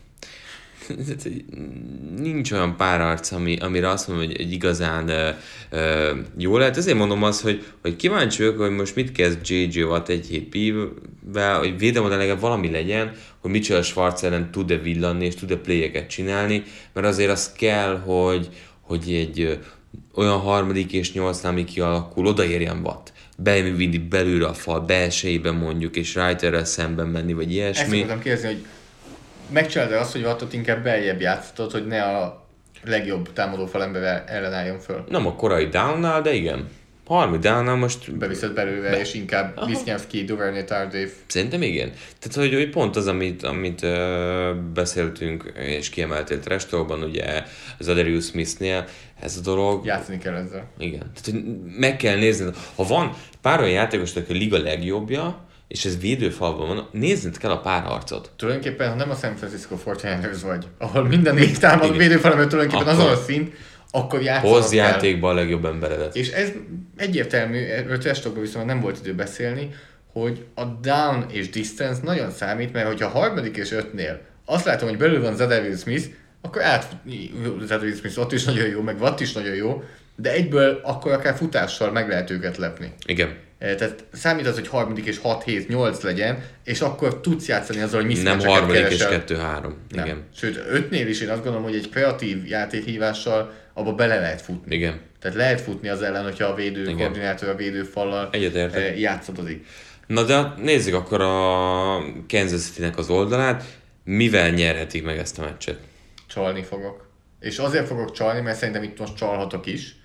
Nincs olyan pár arc, ami, amire azt mondom, hogy egy igazán ö, ö, jó lehet. Ezért mondom azt, hogy, hogy kíváncsi vagyok, hogy most mit kezd JJ Watt egy hét pívvel, hogy védelmodell legalább valami legyen, hogy Mitchell Schwarz ellen tud-e villanni, és tud-e playeket csinálni, mert azért az kell, hogy, hogy egy olyan harmadik és nyolcnál, ami kialakul, odaérjen Watt bevinni belülre a fal belsejében mondjuk, és Reiterrel szemben menni, vagy Ezt ilyesmi. akartam kérdezni, hogy megcsinálod azt, hogy Wattot inkább beljebb játszhatod, hogy ne a legjobb támadó falember ellen álljon föl. Nem a korai downnál, de igen. Harmadik downnál most Beviszed belőle, Be. és inkább Wisniewski, Duvernay, Tardif. szerintem igen. Tehát, hogy, hogy pont az, amit, amit uh, beszéltünk, és kiemeltél Trestolban, ugye az Aderius Smithnél, ez a dolog, Játszani kell ezzel. igen. Tehát, hogy meg kell nézni, ha van pár olyan játékos, aki a liga legjobbja, és ez védőfalban van, nézned kell a párharcot. Tulajdonképpen, ha nem a San Francisco 49ers vagy, ahol minden négy támadó Igen. védőfalember tulajdonképpen Akkor- azon a szint, akkor játszanod Hozz játékba a legjobb emberedet. És ez egyértelmű, erről testokban viszont nem volt idő beszélni, hogy a down és distance nagyon számít, mert hogyha a harmadik és ötnél azt látom, hogy belül van Zadarius Smith, akkor átfutni, Zadarius Smith ott is nagyon jó, meg Watt is nagyon jó, de egyből akkor akár futással meg lehet őket lepni. Igen. Eh, Tehát számít az, hogy harmadik és 6, 7, 8 legyen, és akkor tudsz játszani azzal, hogy Nem mismatcheket harmadik és keresel. kettő-három. Nem. Igen. Sőt, ötnél is én azt gondolom, hogy egy kreatív játékhívással abba bele lehet futni. Igen. Tehát lehet futni az ellen, hogyha a védő Igen. koordinátor a védőfallal Egyetértek. eh, játszadozik. Na de nézzük akkor a Kansas City-nek az oldalát. Mivel nyerhetik meg ezt a meccset? Csalni fogok. És azért fogok csalni, mert szerintem itt most csalhatok is,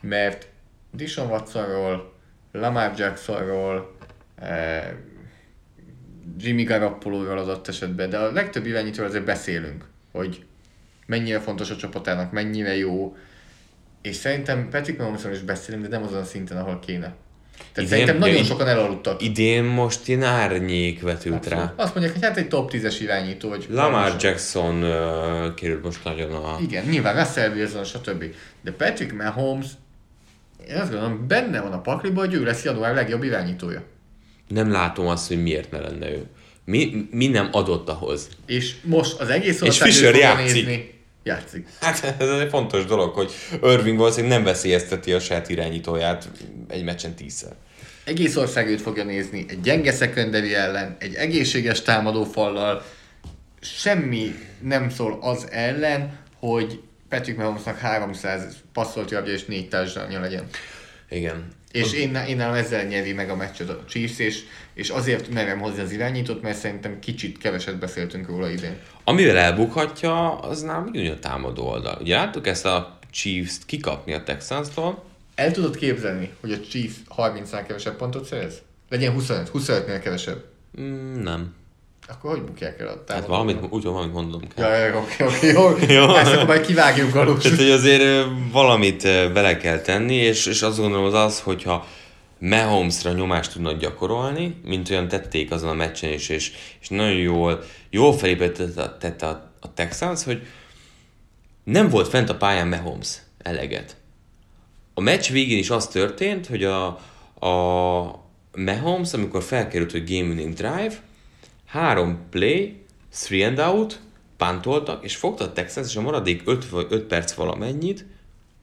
mert Dishon Watsonról Lamar Jacksonról, eh, Jimmy Garoppolo-ról adott esetben, de a legtöbb irányítóról azért beszélünk, hogy mennyire fontos a csapatának, mennyire jó, és szerintem Patrick Mahomesról is beszélünk, de nem azon a szinten, ahol kéne. Tehát idén, szerintem nagyon sokan elaludtak. Idén most ilyen árnyék vetült Abszolút. rá. Azt mondják, hogy hát egy top 10-es irányító. Vagy Lamar Jackson uh, került most nagyon a... Igen, nyilván Russell Wilson, stb. De Patrick Mahomes, én azt gondolom, benne van a pakliba, hogy ő lesz január legjobb irányítója. Nem látom azt, hogy miért ne lenne ő. Mi, mi nem adott ahhoz. És most az egész ország És Fisher játszik. Nézni játszik. Hát ez egy fontos dolog, hogy Irving valószínűleg nem veszélyezteti a saját irányítóját egy meccsen tízszer. Egész ország őt fogja nézni, egy gyenge szekenderi ellen, egy egészséges támadó fallal, semmi nem szól az ellen, hogy Patrick Mahomesnak 300 passzolt javja és 4 társadalnya legyen. Igen. És én, én nálam ezzel nyeri meg a meccset a Chiefs, és, és azért merem hozni az irányítót, mert szerintem kicsit keveset beszéltünk róla idén. Amivel elbukhatja, az ugyanúgy a támadó oldal. Ugye láttuk ezt a Chiefs-t kikapni a Texans-tól. El tudod képzelni, hogy a Chiefs 30-nál kevesebb pontot szerez? Legyen 25, 25-nél kevesebb. Mm, nem. Akkor hogy bukják el a támadót? Hát valamit, úgy valamit mondom kell. Ja, ja, oké, oké, jó. jó. Ezt akkor majd kivágjuk galus. Tehát, hogy azért valamit bele kell tenni, és, és azt gondolom az az, hogyha Mahomesra nyomást tudnak gyakorolni, mint olyan tették azon a meccsen is, és, és nagyon jól, jól felépített tette a, a Texans, hogy nem volt fent a pályán Mahomes eleget. A meccs végén is az történt, hogy a, a Mahomes, amikor felkerült, hogy game winning drive, három play, three and out, pantoltak, és fogta a Texas, és a maradék 5 perc valamennyit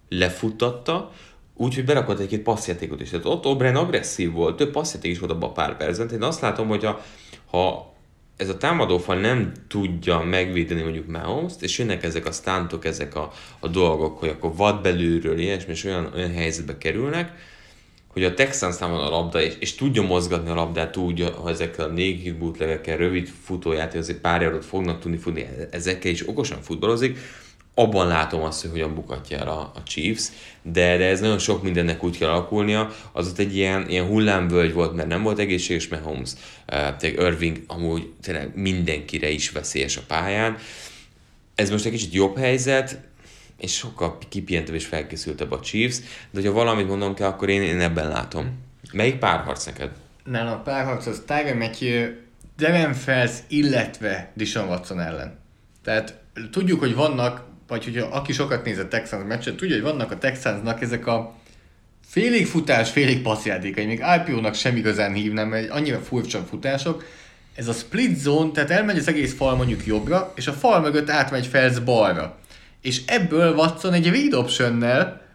lefuttatta, úgyhogy berakott egy-két passzjátékot is. Tehát ott O'Brien agresszív volt, több passzjáték is volt abban a pár percben. Én azt látom, hogy a, ha ez a támadófal nem tudja megvédeni mondjuk mahomes és jönnek ezek a stuntok, ezek a, a dolgok, hogy akkor vad belülről, ilyesmi, és olyan, olyan helyzetbe kerülnek, hogy a Texans van a labda, és, és tudja mozgatni a labdát tudja, ha ezekkel a négy bootlegekkel, rövid futóját, azért pár járót fognak tudni futni, ezekkel is okosan futballozik, abban látom azt, hogy hogyan bukatja el a, a Chiefs, de, de ez nagyon sok mindennek úgy kell alakulnia, az ott egy ilyen, ilyen hullámvölgy volt, mert nem volt egészséges Mahomes, uh, Irving amúgy tényleg mindenkire is veszélyes a pályán. Ez most egy kicsit jobb helyzet, és sokkal kipihentebb és felkészültebb a Chiefs, de hogyha valamit mondom kell, akkor én, én ebben látom. Melyik párharc neked? Nálam a párharc az Tyron Matthew, Devin Fels, illetve Dishon Watson ellen. Tehát tudjuk, hogy vannak, vagy hogyha aki sokat néz a Texans meccset, tudja, hogy vannak a Texansnak ezek a félig futás, félig passzjátékai, még IPO-nak sem igazán hívnám, mert annyira furcsa futások. Ez a split zone, tehát elmegy az egész fal mondjuk jobbra, és a fal mögött átmegy Felsz balra és ebből Watson egy read option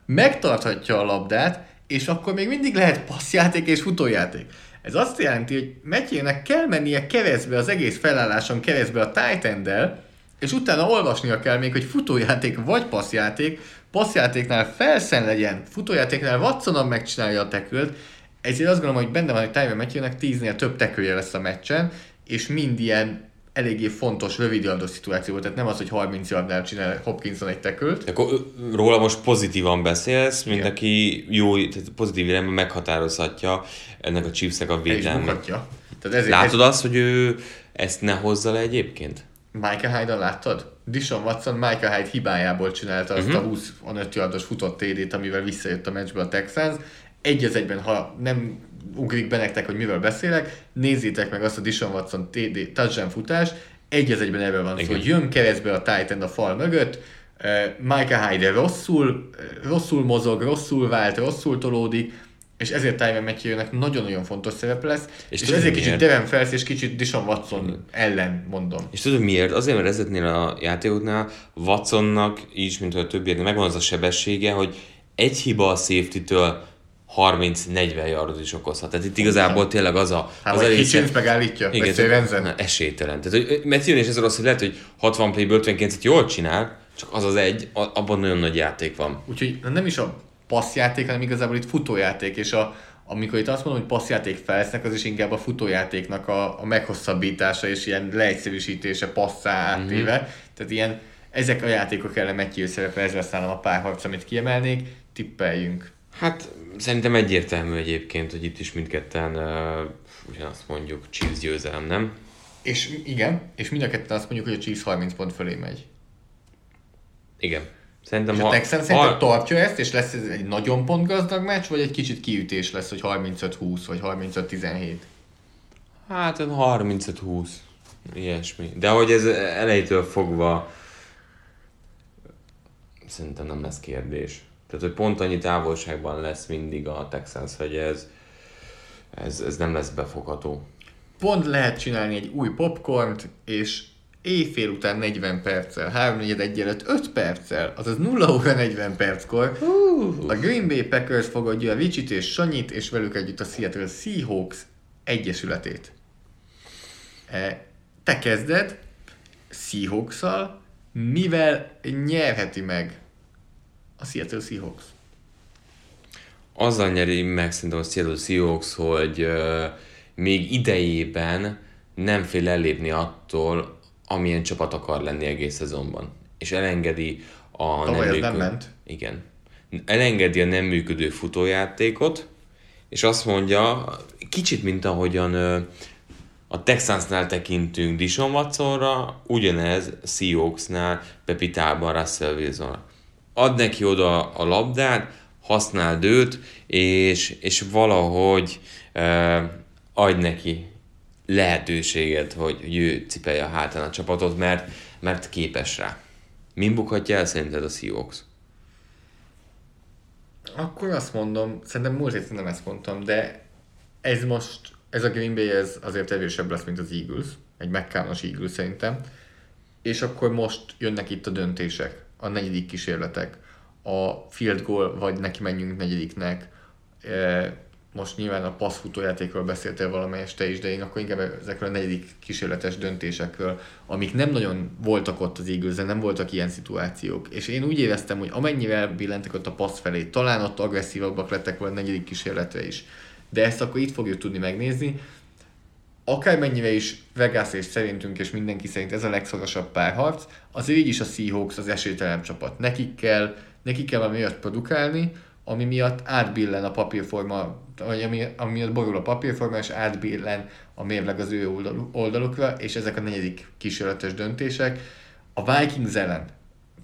megtarthatja a labdát, és akkor még mindig lehet passzjáték és futójáték. Ez azt jelenti, hogy Matthewnek kell mennie keresztbe az egész felálláson keresztbe a titan és utána olvasnia kell még, hogy futójáték vagy passzjáték, passzjátéknál felszen legyen, futójátéknál Watsonon megcsinálja a tekült, ezért azt gondolom, hogy benne van, hogy Tyron Matthewnek tíznél több tekője lesz a meccsen, és mind ilyen eléggé fontos, rövid yardos szituáció volt, tehát nem az, hogy 30 yardnál csinál Hopkinson egy tekült. Akkor róla most pozitívan beszélsz, mint Igen. aki jó, tehát pozitív irányban meghatározhatja ennek a Chiefsnek a védelmét. Tehát ezért Látod ez... azt, hogy ő ezt ne hozza le egyébként? Michael Hyde-on láttad? Dishon Watson Michael Hyde hibájából csinálta azt uh-huh. a 25 yardos futott TD-t, amivel visszajött a meccsbe a Texans. Egy az egyben, ha nem ugrik be nektek, hogy mivel beszélek, nézzétek meg azt a Dishon Watson TD touchdown futás, egy az egyben erről van szó, hogy jön keresztbe a Titan a fal mögött, uh, Micah Hyde rosszul, rosszul mozog, rosszul vált, rosszul tolódik, és ezért Tyron matthew nagyon-nagyon fontos szerep lesz, és, és ezért kicsit Devin Felsz és kicsit Dishon Watson ellen mondom. És tudod miért? Azért, mert ezeknél a játékoknál Watsonnak is, mint a többieknek megvan az a sebessége, hogy egy hiba a safety-től 30-40 yardot is okozhat. Tehát itt igazából tényleg az a... Hát, az elég szem... megállítja, igen, Stevenson? Esélytelen. Tehát, hogy Matthew is ez az, hogy lehet, hogy 60 play 59-et jól csinál, csak az az egy, abban nagyon nagy játék van. Úgyhogy nem is a passzjáték, hanem igazából itt futójáték, és a, amikor itt azt mondom, hogy passzjáték felsznek, az is inkább a futójátéknak a, a meghosszabbítása és ilyen leegyszerűsítése passzá átéve. Mm-hmm. Tehát ilyen, ezek a játékok ellen Matthew szerepe, ez lesz nálam a párharc, amit kiemelnék, tippeljünk. Hát szerintem egyértelmű egyébként, hogy itt is mindketten uh, ugyanazt mondjuk Chiefs győzelem, nem? És igen, és mind a ketten azt mondjuk, hogy a Chiefs 30 pont fölé megy. Igen. Szerintem és ha, a Texans ha... tartja ezt, és lesz ez egy nagyon pontgazdag meccs, vagy egy kicsit kiütés lesz, hogy 35-20, vagy 35-17? Hát 35-20, ilyesmi. De hogy ez elejétől fogva szerintem nem lesz kérdés. Tehát, hogy pont annyi távolságban lesz mindig a Texans, hogy ez, ez, ez nem lesz befogható. Pont lehet csinálni egy új popcornt, és éjfél után 40 perccel, 3 1 előtt 5 perccel, azaz 0 óra 40 perckor uh. a Green Bay Packers fogadja a Vicsit és Sanyit, és velük együtt a Seattle Seahawks egyesületét. E, te kezded seahawks mivel nyerheti meg a Seattle Seahawks? Azzal nyeri meg szerintem a Seattle Seahawks, hogy uh, még idejében nem fél ellépni attól, amilyen csapat akar lenni egész szezonban. És elengedi a nem, működő... nem ment. Igen. Elengedi a nem működő futójátékot, és azt mondja, kicsit mint ahogyan a Texansnál tekintünk Dishon Watsonra, ugyanez Seahawksnál Pepitában Russell Wilsonra. Ad neki oda a labdát, használd őt, és, és valahogy uh, adj neki lehetőséget, hogy ő cipelje a hátán a csapatot, mert, mert képes rá. Min bukhatja el szerinted a Seahawks? Akkor azt mondom, szerintem múlt héten nem ezt mondtam, de ez most, ez a Green Bay ez azért erősebb lesz, mint az Eagles, egy megkános Eagles szerintem, és akkor most jönnek itt a döntések, a negyedik kísérletek, a field goal, vagy neki menjünk negyediknek, e, most nyilván a passzfutójátékról beszéltél valamelyest te is, de én akkor inkább ezekről a negyedik kísérletes döntésekről, amik nem nagyon voltak ott az eagles nem voltak ilyen szituációk. És én úgy éreztem, hogy amennyivel billentek ott a passz felé, talán ott agresszívabbak lettek volna a negyedik kísérletre is. De ezt akkor itt fogjuk tudni megnézni. Akármennyire is Vegas és szerintünk és mindenki szerint ez a legszorosabb párharc, azért így is a Seahawks az esélytelen csapat. Nekik kell, nekik kell valami olyat produkálni, ami miatt átbillen a papírforma, vagy ami, ami miatt borul a papírforma, és átbillen a mérleg az ő oldalukra, és ezek a negyedik kísérletes döntések. A Vikings ellen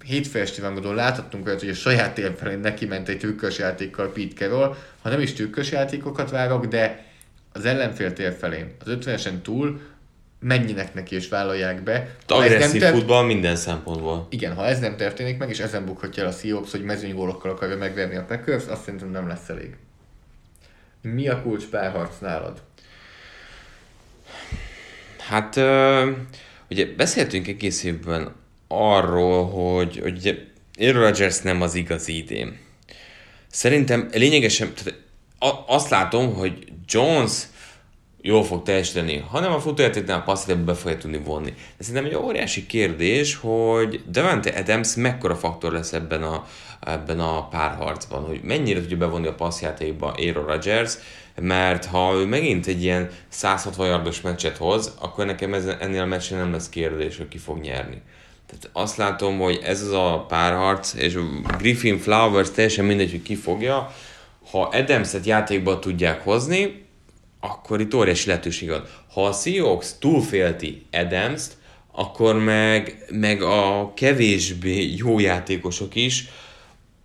hétfő esti rangadón láthattunk olyat, hogy a saját tér neki ment egy trükkös játékkal Pete Carroll, ha nem is trükkös játékokat várok, de az ellenfél tér felén, az 50-esen túl mennyinek neki és vállalják be. Agresszív ter... futball minden szempontból. Igen, ha ez nem történik meg, és ezen bukhatja el a Seahawks, hogy mezőnygólokkal akarja megverni a Packers, azt szerintem nem lesz elég. Mi a kulcs párharc nálad? Hát, ugye beszéltünk egész évben arról, hogy, hogy Aaron Rodgers nem az igazi idén. Szerintem lényegesen, tehát azt látom, hogy Jones jól fog teljesíteni, hanem a futójátéknál a passzítába be fogja tudni vonni. De szerintem egy óriási kérdés, hogy Devante Adams mekkora faktor lesz ebben a, ebben a párharcban, hogy mennyire tudja bevonni a passzjátékba Aaron Rodgers, mert ha ő megint egy ilyen 160 yardos meccset hoz, akkor nekem ez, ennél a meccsen nem lesz kérdés, hogy ki fog nyerni. Tehát azt látom, hogy ez az a párharc, és Griffin Flowers teljesen mindegy, hogy ki fogja, ha Adams-et játékba tudják hozni, akkor itt óriási lehetőség van. Ha a Seahawks túlfélti adams akkor meg, meg a kevésbé jó játékosok is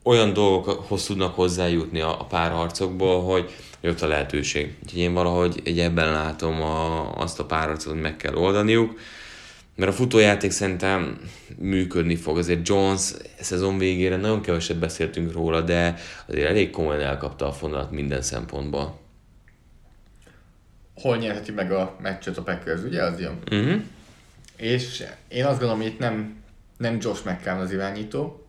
olyan dolgokhoz tudnak hozzájutni a, a párharcokból, hogy jött a lehetőség. Úgyhogy én valahogy egy ebben látom a, azt a párharcot, hogy meg kell oldaniuk, mert a futójáték szerintem működni fog. Azért Jones szezon végére nagyon keveset beszéltünk róla, de azért elég komolyan elkapta a fonalat minden szempontból hol nyerheti meg a meccset a Packers, ugye az jön? Uh-huh. És én azt gondolom, hogy itt nem, nem Josh McCann az irányító,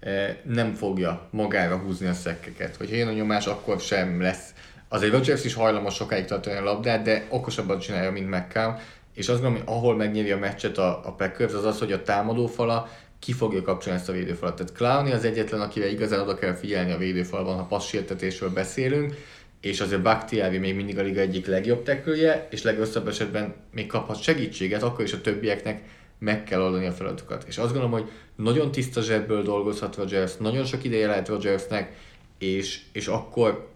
e, nem fogja magára húzni a szekkeket. Hogy jön a nyomás, akkor sem lesz. Azért Rodgers is hajlamos sokáig tartani a labdát, de okosabban csinálja, mint McCann. És azt gondolom, hogy ahol megnyeri a meccset a, a Packers, az az, hogy a támadófala ki fogja kapcsolni ezt a védőfalat. Tehát Clowny az egyetlen, akivel igazán oda kell figyelni a védőfalban, ha passzsértetésről beszélünk, és azért Bakhtiari még mindig a liga egyik legjobb tekülje, és legrosszabb esetben még kaphat segítséget, akkor is a többieknek meg kell oldani a feladatokat. És azt gondolom, hogy nagyon tiszta zsebből dolgozhat Rodgers, nagyon sok ideje lehet Rodgersnek, és, és akkor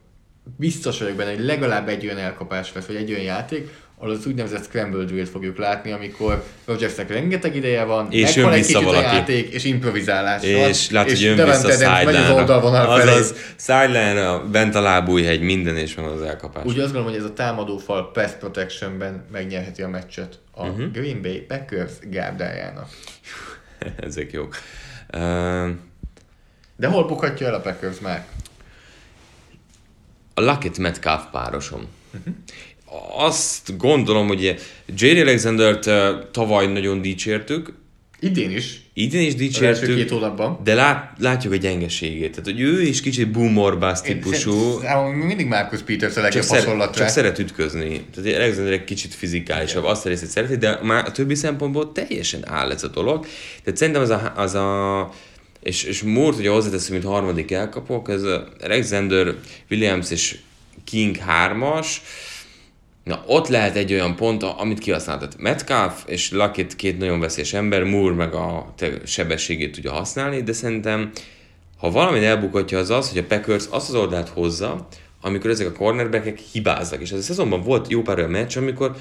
biztos vagyok benne, hogy legalább egy olyan elkapás lesz, vagy egy olyan játék, ahol az úgynevezett scramble drill fogjuk látni, amikor Rogersnek rengeteg ideje van, és jön egy vissza kicsit valaki. a játék, és improvizálás És van, látod, hogy jön vissza megy az sideline-ra. oldalvonal felé. Azaz, sideline bent a lábújhegy, minden és van az elkapás. Úgy azt gondolom, hogy ez a támadófal pass protectionben megnyerheti a meccset a uh-huh. Green Bay Packers gárdájának. Ezek jók. Uh, De hol bukhatja el a Packers már? a Luckett Metcalf párosom. Azt gondolom, hogy Jerry Alexander-t tavaly nagyon dicsértük, Idén is, idén is dicsértük, két hónapban. de lát, látjuk a gyengeségét. Tehát, hogy ő is kicsit boomer bust típusú, mindig Marcus Peters a legjobb csak, hasonlatra. csak szeret ütközni. Tehát Alexander egy kicsit fizikálisabb, azt a részét szereti, de már a többi szempontból teljesen áll ez a dolog. Tehát szerintem az a, az a és, és Moore, ugye hozzáteszünk, mint harmadik elkapok, ez a Alexander, Williams és King hármas, Na, ott lehet egy olyan pont, amit kihasználtat. Metcalf és Luckett két nagyon veszélyes ember, Moore meg a sebességét tudja használni, de szerintem, ha valamin elbukhatja az az, hogy a Packers azt az oldalt hozza, amikor ezek a cornerbackek hibáznak. És ez a szezonban volt jó pár olyan meccs, amikor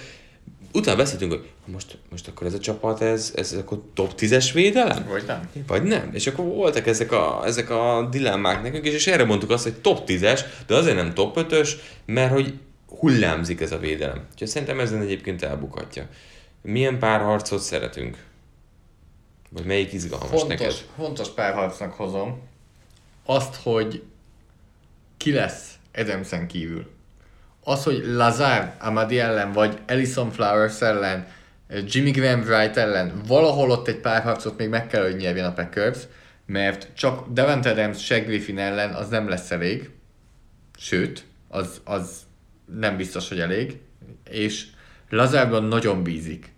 utána beszéltünk, hogy most, most akkor ez a csapat, ez, ez akkor top 10-es védelem? Vagy nem? Vagy nem. És akkor voltak ezek a, ezek a dilemmák nekünk, és, és erre mondtuk azt, hogy top 10-es, de azért nem top 5-ös, mert hogy hullámzik ez a védelem. Úgyhogy szerintem ezen egyébként elbukhatja. Milyen párharcot szeretünk? Vagy melyik izgalmas Fontos, neked? fontos párharcnak hozom azt, hogy ki lesz Adamsen kívül. Az, hogy Lazar Amadi ellen, vagy Ellison Flowers ellen, Jimmy Graham Wright ellen, valahol ott egy párharcot még meg kell, hogy nyerjen a Packers, mert csak Devante Adams, Shaq Griffin ellen az nem lesz elég, sőt, az, az nem biztos, hogy elég, és Lazárban nagyon bízik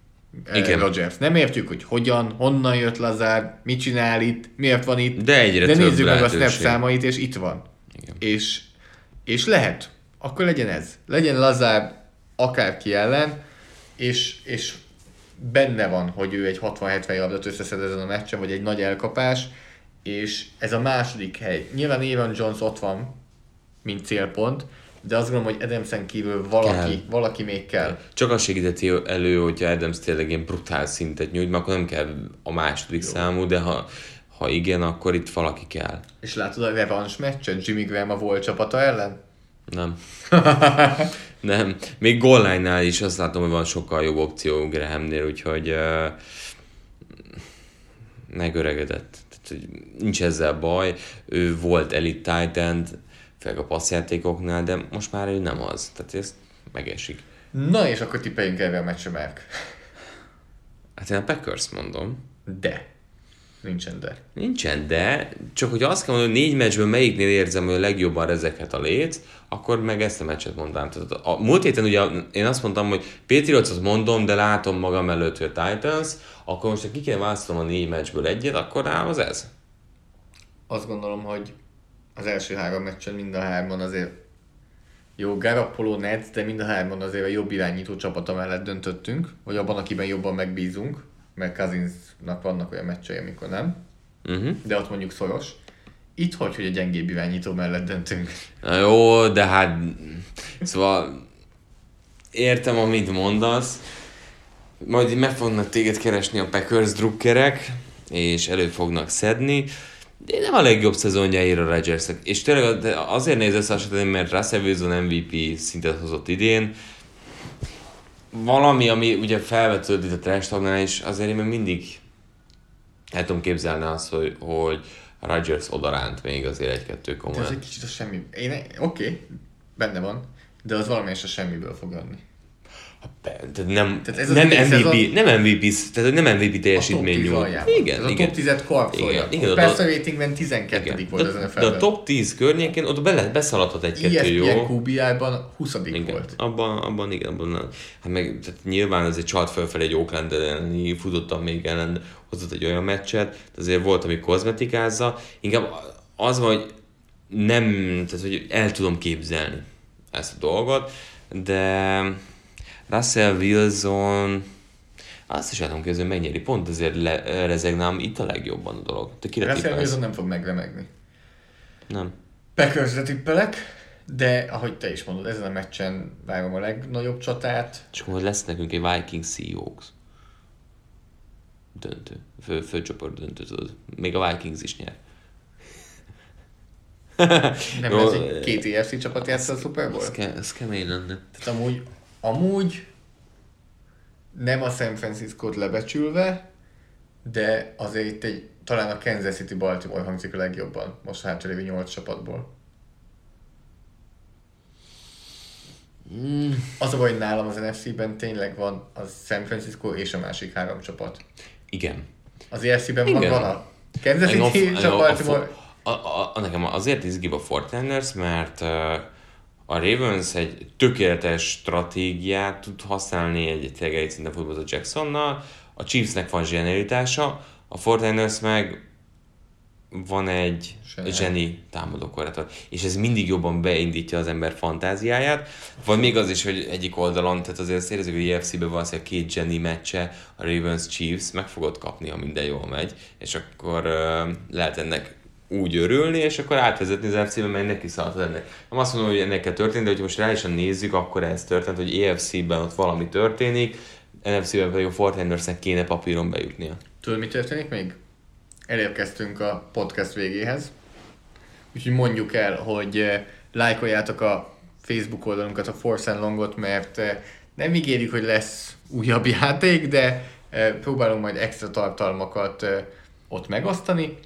eh, Igen. Rodgers. Nem értjük, hogy hogyan, honnan jött Lazár, mit csinál itt, miért van itt, De egyre de nézzük meg a snap számait, és itt van. Igen. És, és lehet. Akkor legyen ez. Legyen Lazár akárki ellen, és, és benne van, hogy ő egy 60-70 yardot összeszed ezen a meccsen, vagy egy nagy elkapás, és ez a második hely. Nyilván Aaron Jones ott van, mint célpont, de azt gondolom, hogy Adamsen kívül valaki, Kell. valaki még kell. Csak azt segítheti elő, hogyha Adams tényleg ilyen brutál szintet nyújt, mert akkor nem kell a második Jó. számú, de ha, ha igen, akkor itt valaki kell. És látod a revanche meccset Jimmy Graham a volt csapata ellen? Nem. nem. Még goal line-nál is azt látom, hogy van sokkal jobb opció Grahamnél, úgyhogy uh, megöregedett. Tehát, hogy nincs ezzel baj. Ő volt elite tight end, főleg a passzjátékoknál, de most már ő nem az. Tehát ez megesik. Na és akkor tippeljünk erre a meccsre, Márk. Hát én a Packers mondom. De. Nincsen de. Nincsen, de csak hogy azt kell mondani, hogy négy meccsből melyiknél érzem, hogy a legjobban rezekhet a léc, akkor meg ezt a meccset mondanám. Tehát a múlt héten ugye én azt mondtam, hogy Patriotsot mondom, de látom magam előtt, hogy a Titans, akkor most ha ki kell választanom a négy meccsből egyet, akkor rám az ez. Azt gondolom, hogy az első három meccsen mind a hárman azért jó, Garoppolo, Nets, de mind a hárman azért a jobb irányító csapata mellett döntöttünk, vagy abban, akiben jobban megbízunk, mert Cousinsnak vannak olyan meccsei, amikor nem, Uh-huh. de ott mondjuk szoros. Itt hogy, hogy a gyengébb irányító mellett döntünk? Na jó, de hát szóval értem, amit mondasz. Majd meg fognak téged keresni a Packers drukkerek, és elő fognak szedni. De nem a legjobb szezonjáért a rodgers És tényleg azért néz összehasonlítani, mert Russell Wilson MVP szintet hozott idén. Valami, ami ugye felvetődött itt a trash és azért én mindig el tudom képzelni azt, hogy, hogy Rodgers odaránt még azért egy-kettő De ez komolyan. egy kicsit a semmi... Én, oké, okay, benne van, de az valamelyes a semmiből fog adni. Tehát nem, Tehát ez nem, MVP, szezon- nem MVP, tehát nem MVP A teljesítmény 10 nyújt. Igen, ez a igen. top 10-et karcolja. Igen, igen, A oda- Passer ratingben 12 igen. volt de, ezen a de a felben. top 10 környékén ott bele, beszaladhat egy-kettő jó. QBI-ban 20 Igen, volt. abban, abban igen, abban nem. Hát meg tehát nyilván azért csalt fölfelé egy Oakland elleni, futottam még ellen, hozott egy olyan meccset, de azért volt, ami kozmetikázza. Inkább az van, hogy nem, tehát hogy el tudom képzelni ezt a dolgot, de Russell Wilson azt is képzelni, hogy megnyeri. Pont azért le, rezegnám itt a legjobban a dolog. Te kire Russell? Wilson nem fog megremegni. Nem. Packersre tippelek, de ahogy te is mondod, ezen a meccsen várom a legnagyobb csatát. És akkor lesz nekünk egy Vikings Seahawks döntő, fő, főcsoport döntő, tudod. Még a Vikings is nyer. Nem Jó, ez egy két EFC csapat játsza a Super Bowl? Ez, ke, ez kemény lenne. Tehát amúgy, amúgy nem a San Francisco-t lebecsülve, de azért itt egy, talán a Kansas City Baltimore hangzik a legjobban, most hátralévő nyolc csapatból. Mm. Az a baj, nálam az NFC-ben tényleg van a San Francisco és a másik három csapat. Igen. Az EFC-ben van, van a Kansas City és a Baltimore. A, a, a, nekem azért izgibb a Fortiners, mert uh, a Ravens egy tökéletes stratégiát tud használni egy tényleg egy szinten futballozó Jacksonnal, a Chiefsnek van zsenialitása, a Fortiners meg van egy zseni. támadókorlátor, és ez mindig jobban beindítja az ember fantáziáját. Van még az is, hogy egyik oldalon, tehát azért azt érezzük, hogy EFC-ben a két zseni meccse, a Ravens Chiefs, meg fogod kapni, ha minden jól megy, és akkor uh, lehet ennek úgy örülni, és akkor átvezetni az FC-be, mert neki szállt ennek. Nem azt mondom, hogy ennek kell történni, de hogyha most reálisan nézzük, akkor ez történt, hogy EFC-ben ott valami történik, NFC-ben pedig a Fortiners-nek kéne papíron bejutnia. Tudod, mi történik még? elérkeztünk a podcast végéhez. Úgyhogy mondjuk el, hogy eh, lájkoljátok a Facebook oldalunkat, a Force and Longot, mert eh, nem ígérjük, hogy lesz újabb játék, de eh, próbálunk majd extra tartalmakat ott megosztani.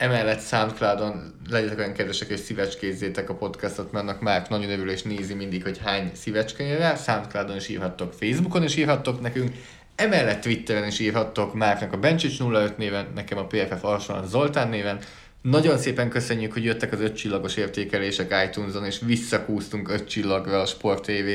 Emellett Soundcloudon legyetek olyan kedvesek, és szívecskézzétek a podcastot, mert annak már nagyon örül és nézi mindig, hogy hány szívecske rá. Soundcloudon is írhattok, Facebookon is írhattok nekünk, Emellett Twitteren is írhattok Márknak a Bencsics 05 néven, nekem a PFF Alson Zoltán néven. Nagyon szépen köszönjük, hogy jöttek az 5 csillagos értékelések iTunes-on, és visszakúztunk 5 csillagra a Sport TV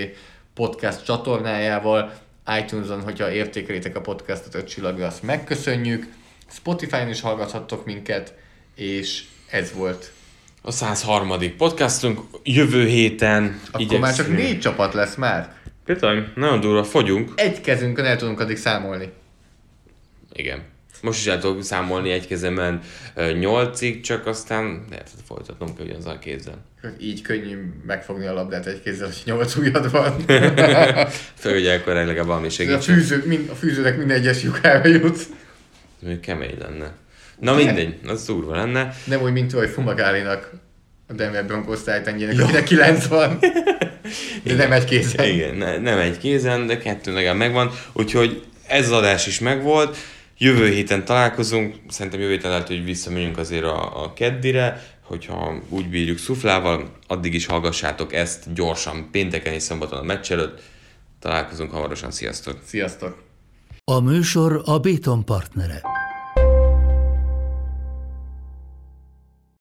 podcast csatornájával. iTunes-on, hogyha értékelitek a podcastot 5 csillagra, azt megköszönjük. Spotify-on is hallgathattok minket, és ez volt a 103. podcastunk. Jövő héten Akkor igyekszünk. már csak négy csapat lesz már. Bizony, nagyon durva, fogyunk. Egy kezünkön el tudunk addig számolni. Igen. Most is el tudok számolni egy kezemen nyolcig, csak aztán lehet folytatnom kell ugyanaz a kézzel. Így könnyű megfogni a labdát egy kézzel, hogy nyolc ujjad van. Főleg, akkor legalább valami segítség. A, fűző, mind, a fűzőnek minden egyes lyukára jut. Még kemény lenne. Na mindegy, az durva lenne. Nem úgy, mint hogy Fumagálinak a Denver Broncos Titanjének, akinek 9 van. De nem egy kézen. Igen, ne, nem egy kézen, de kettő legalább megvan. Úgyhogy ez az adás is megvolt. Jövő héten találkozunk, szerintem jövő héten lehet, hogy visszamegyünk azért a, a keddire, hogyha úgy bírjuk szuflával, addig is hallgassátok ezt gyorsan pénteken és szombaton a meccs előtt. Találkozunk hamarosan, sziasztok! Sziasztok! A műsor a Béton partnere.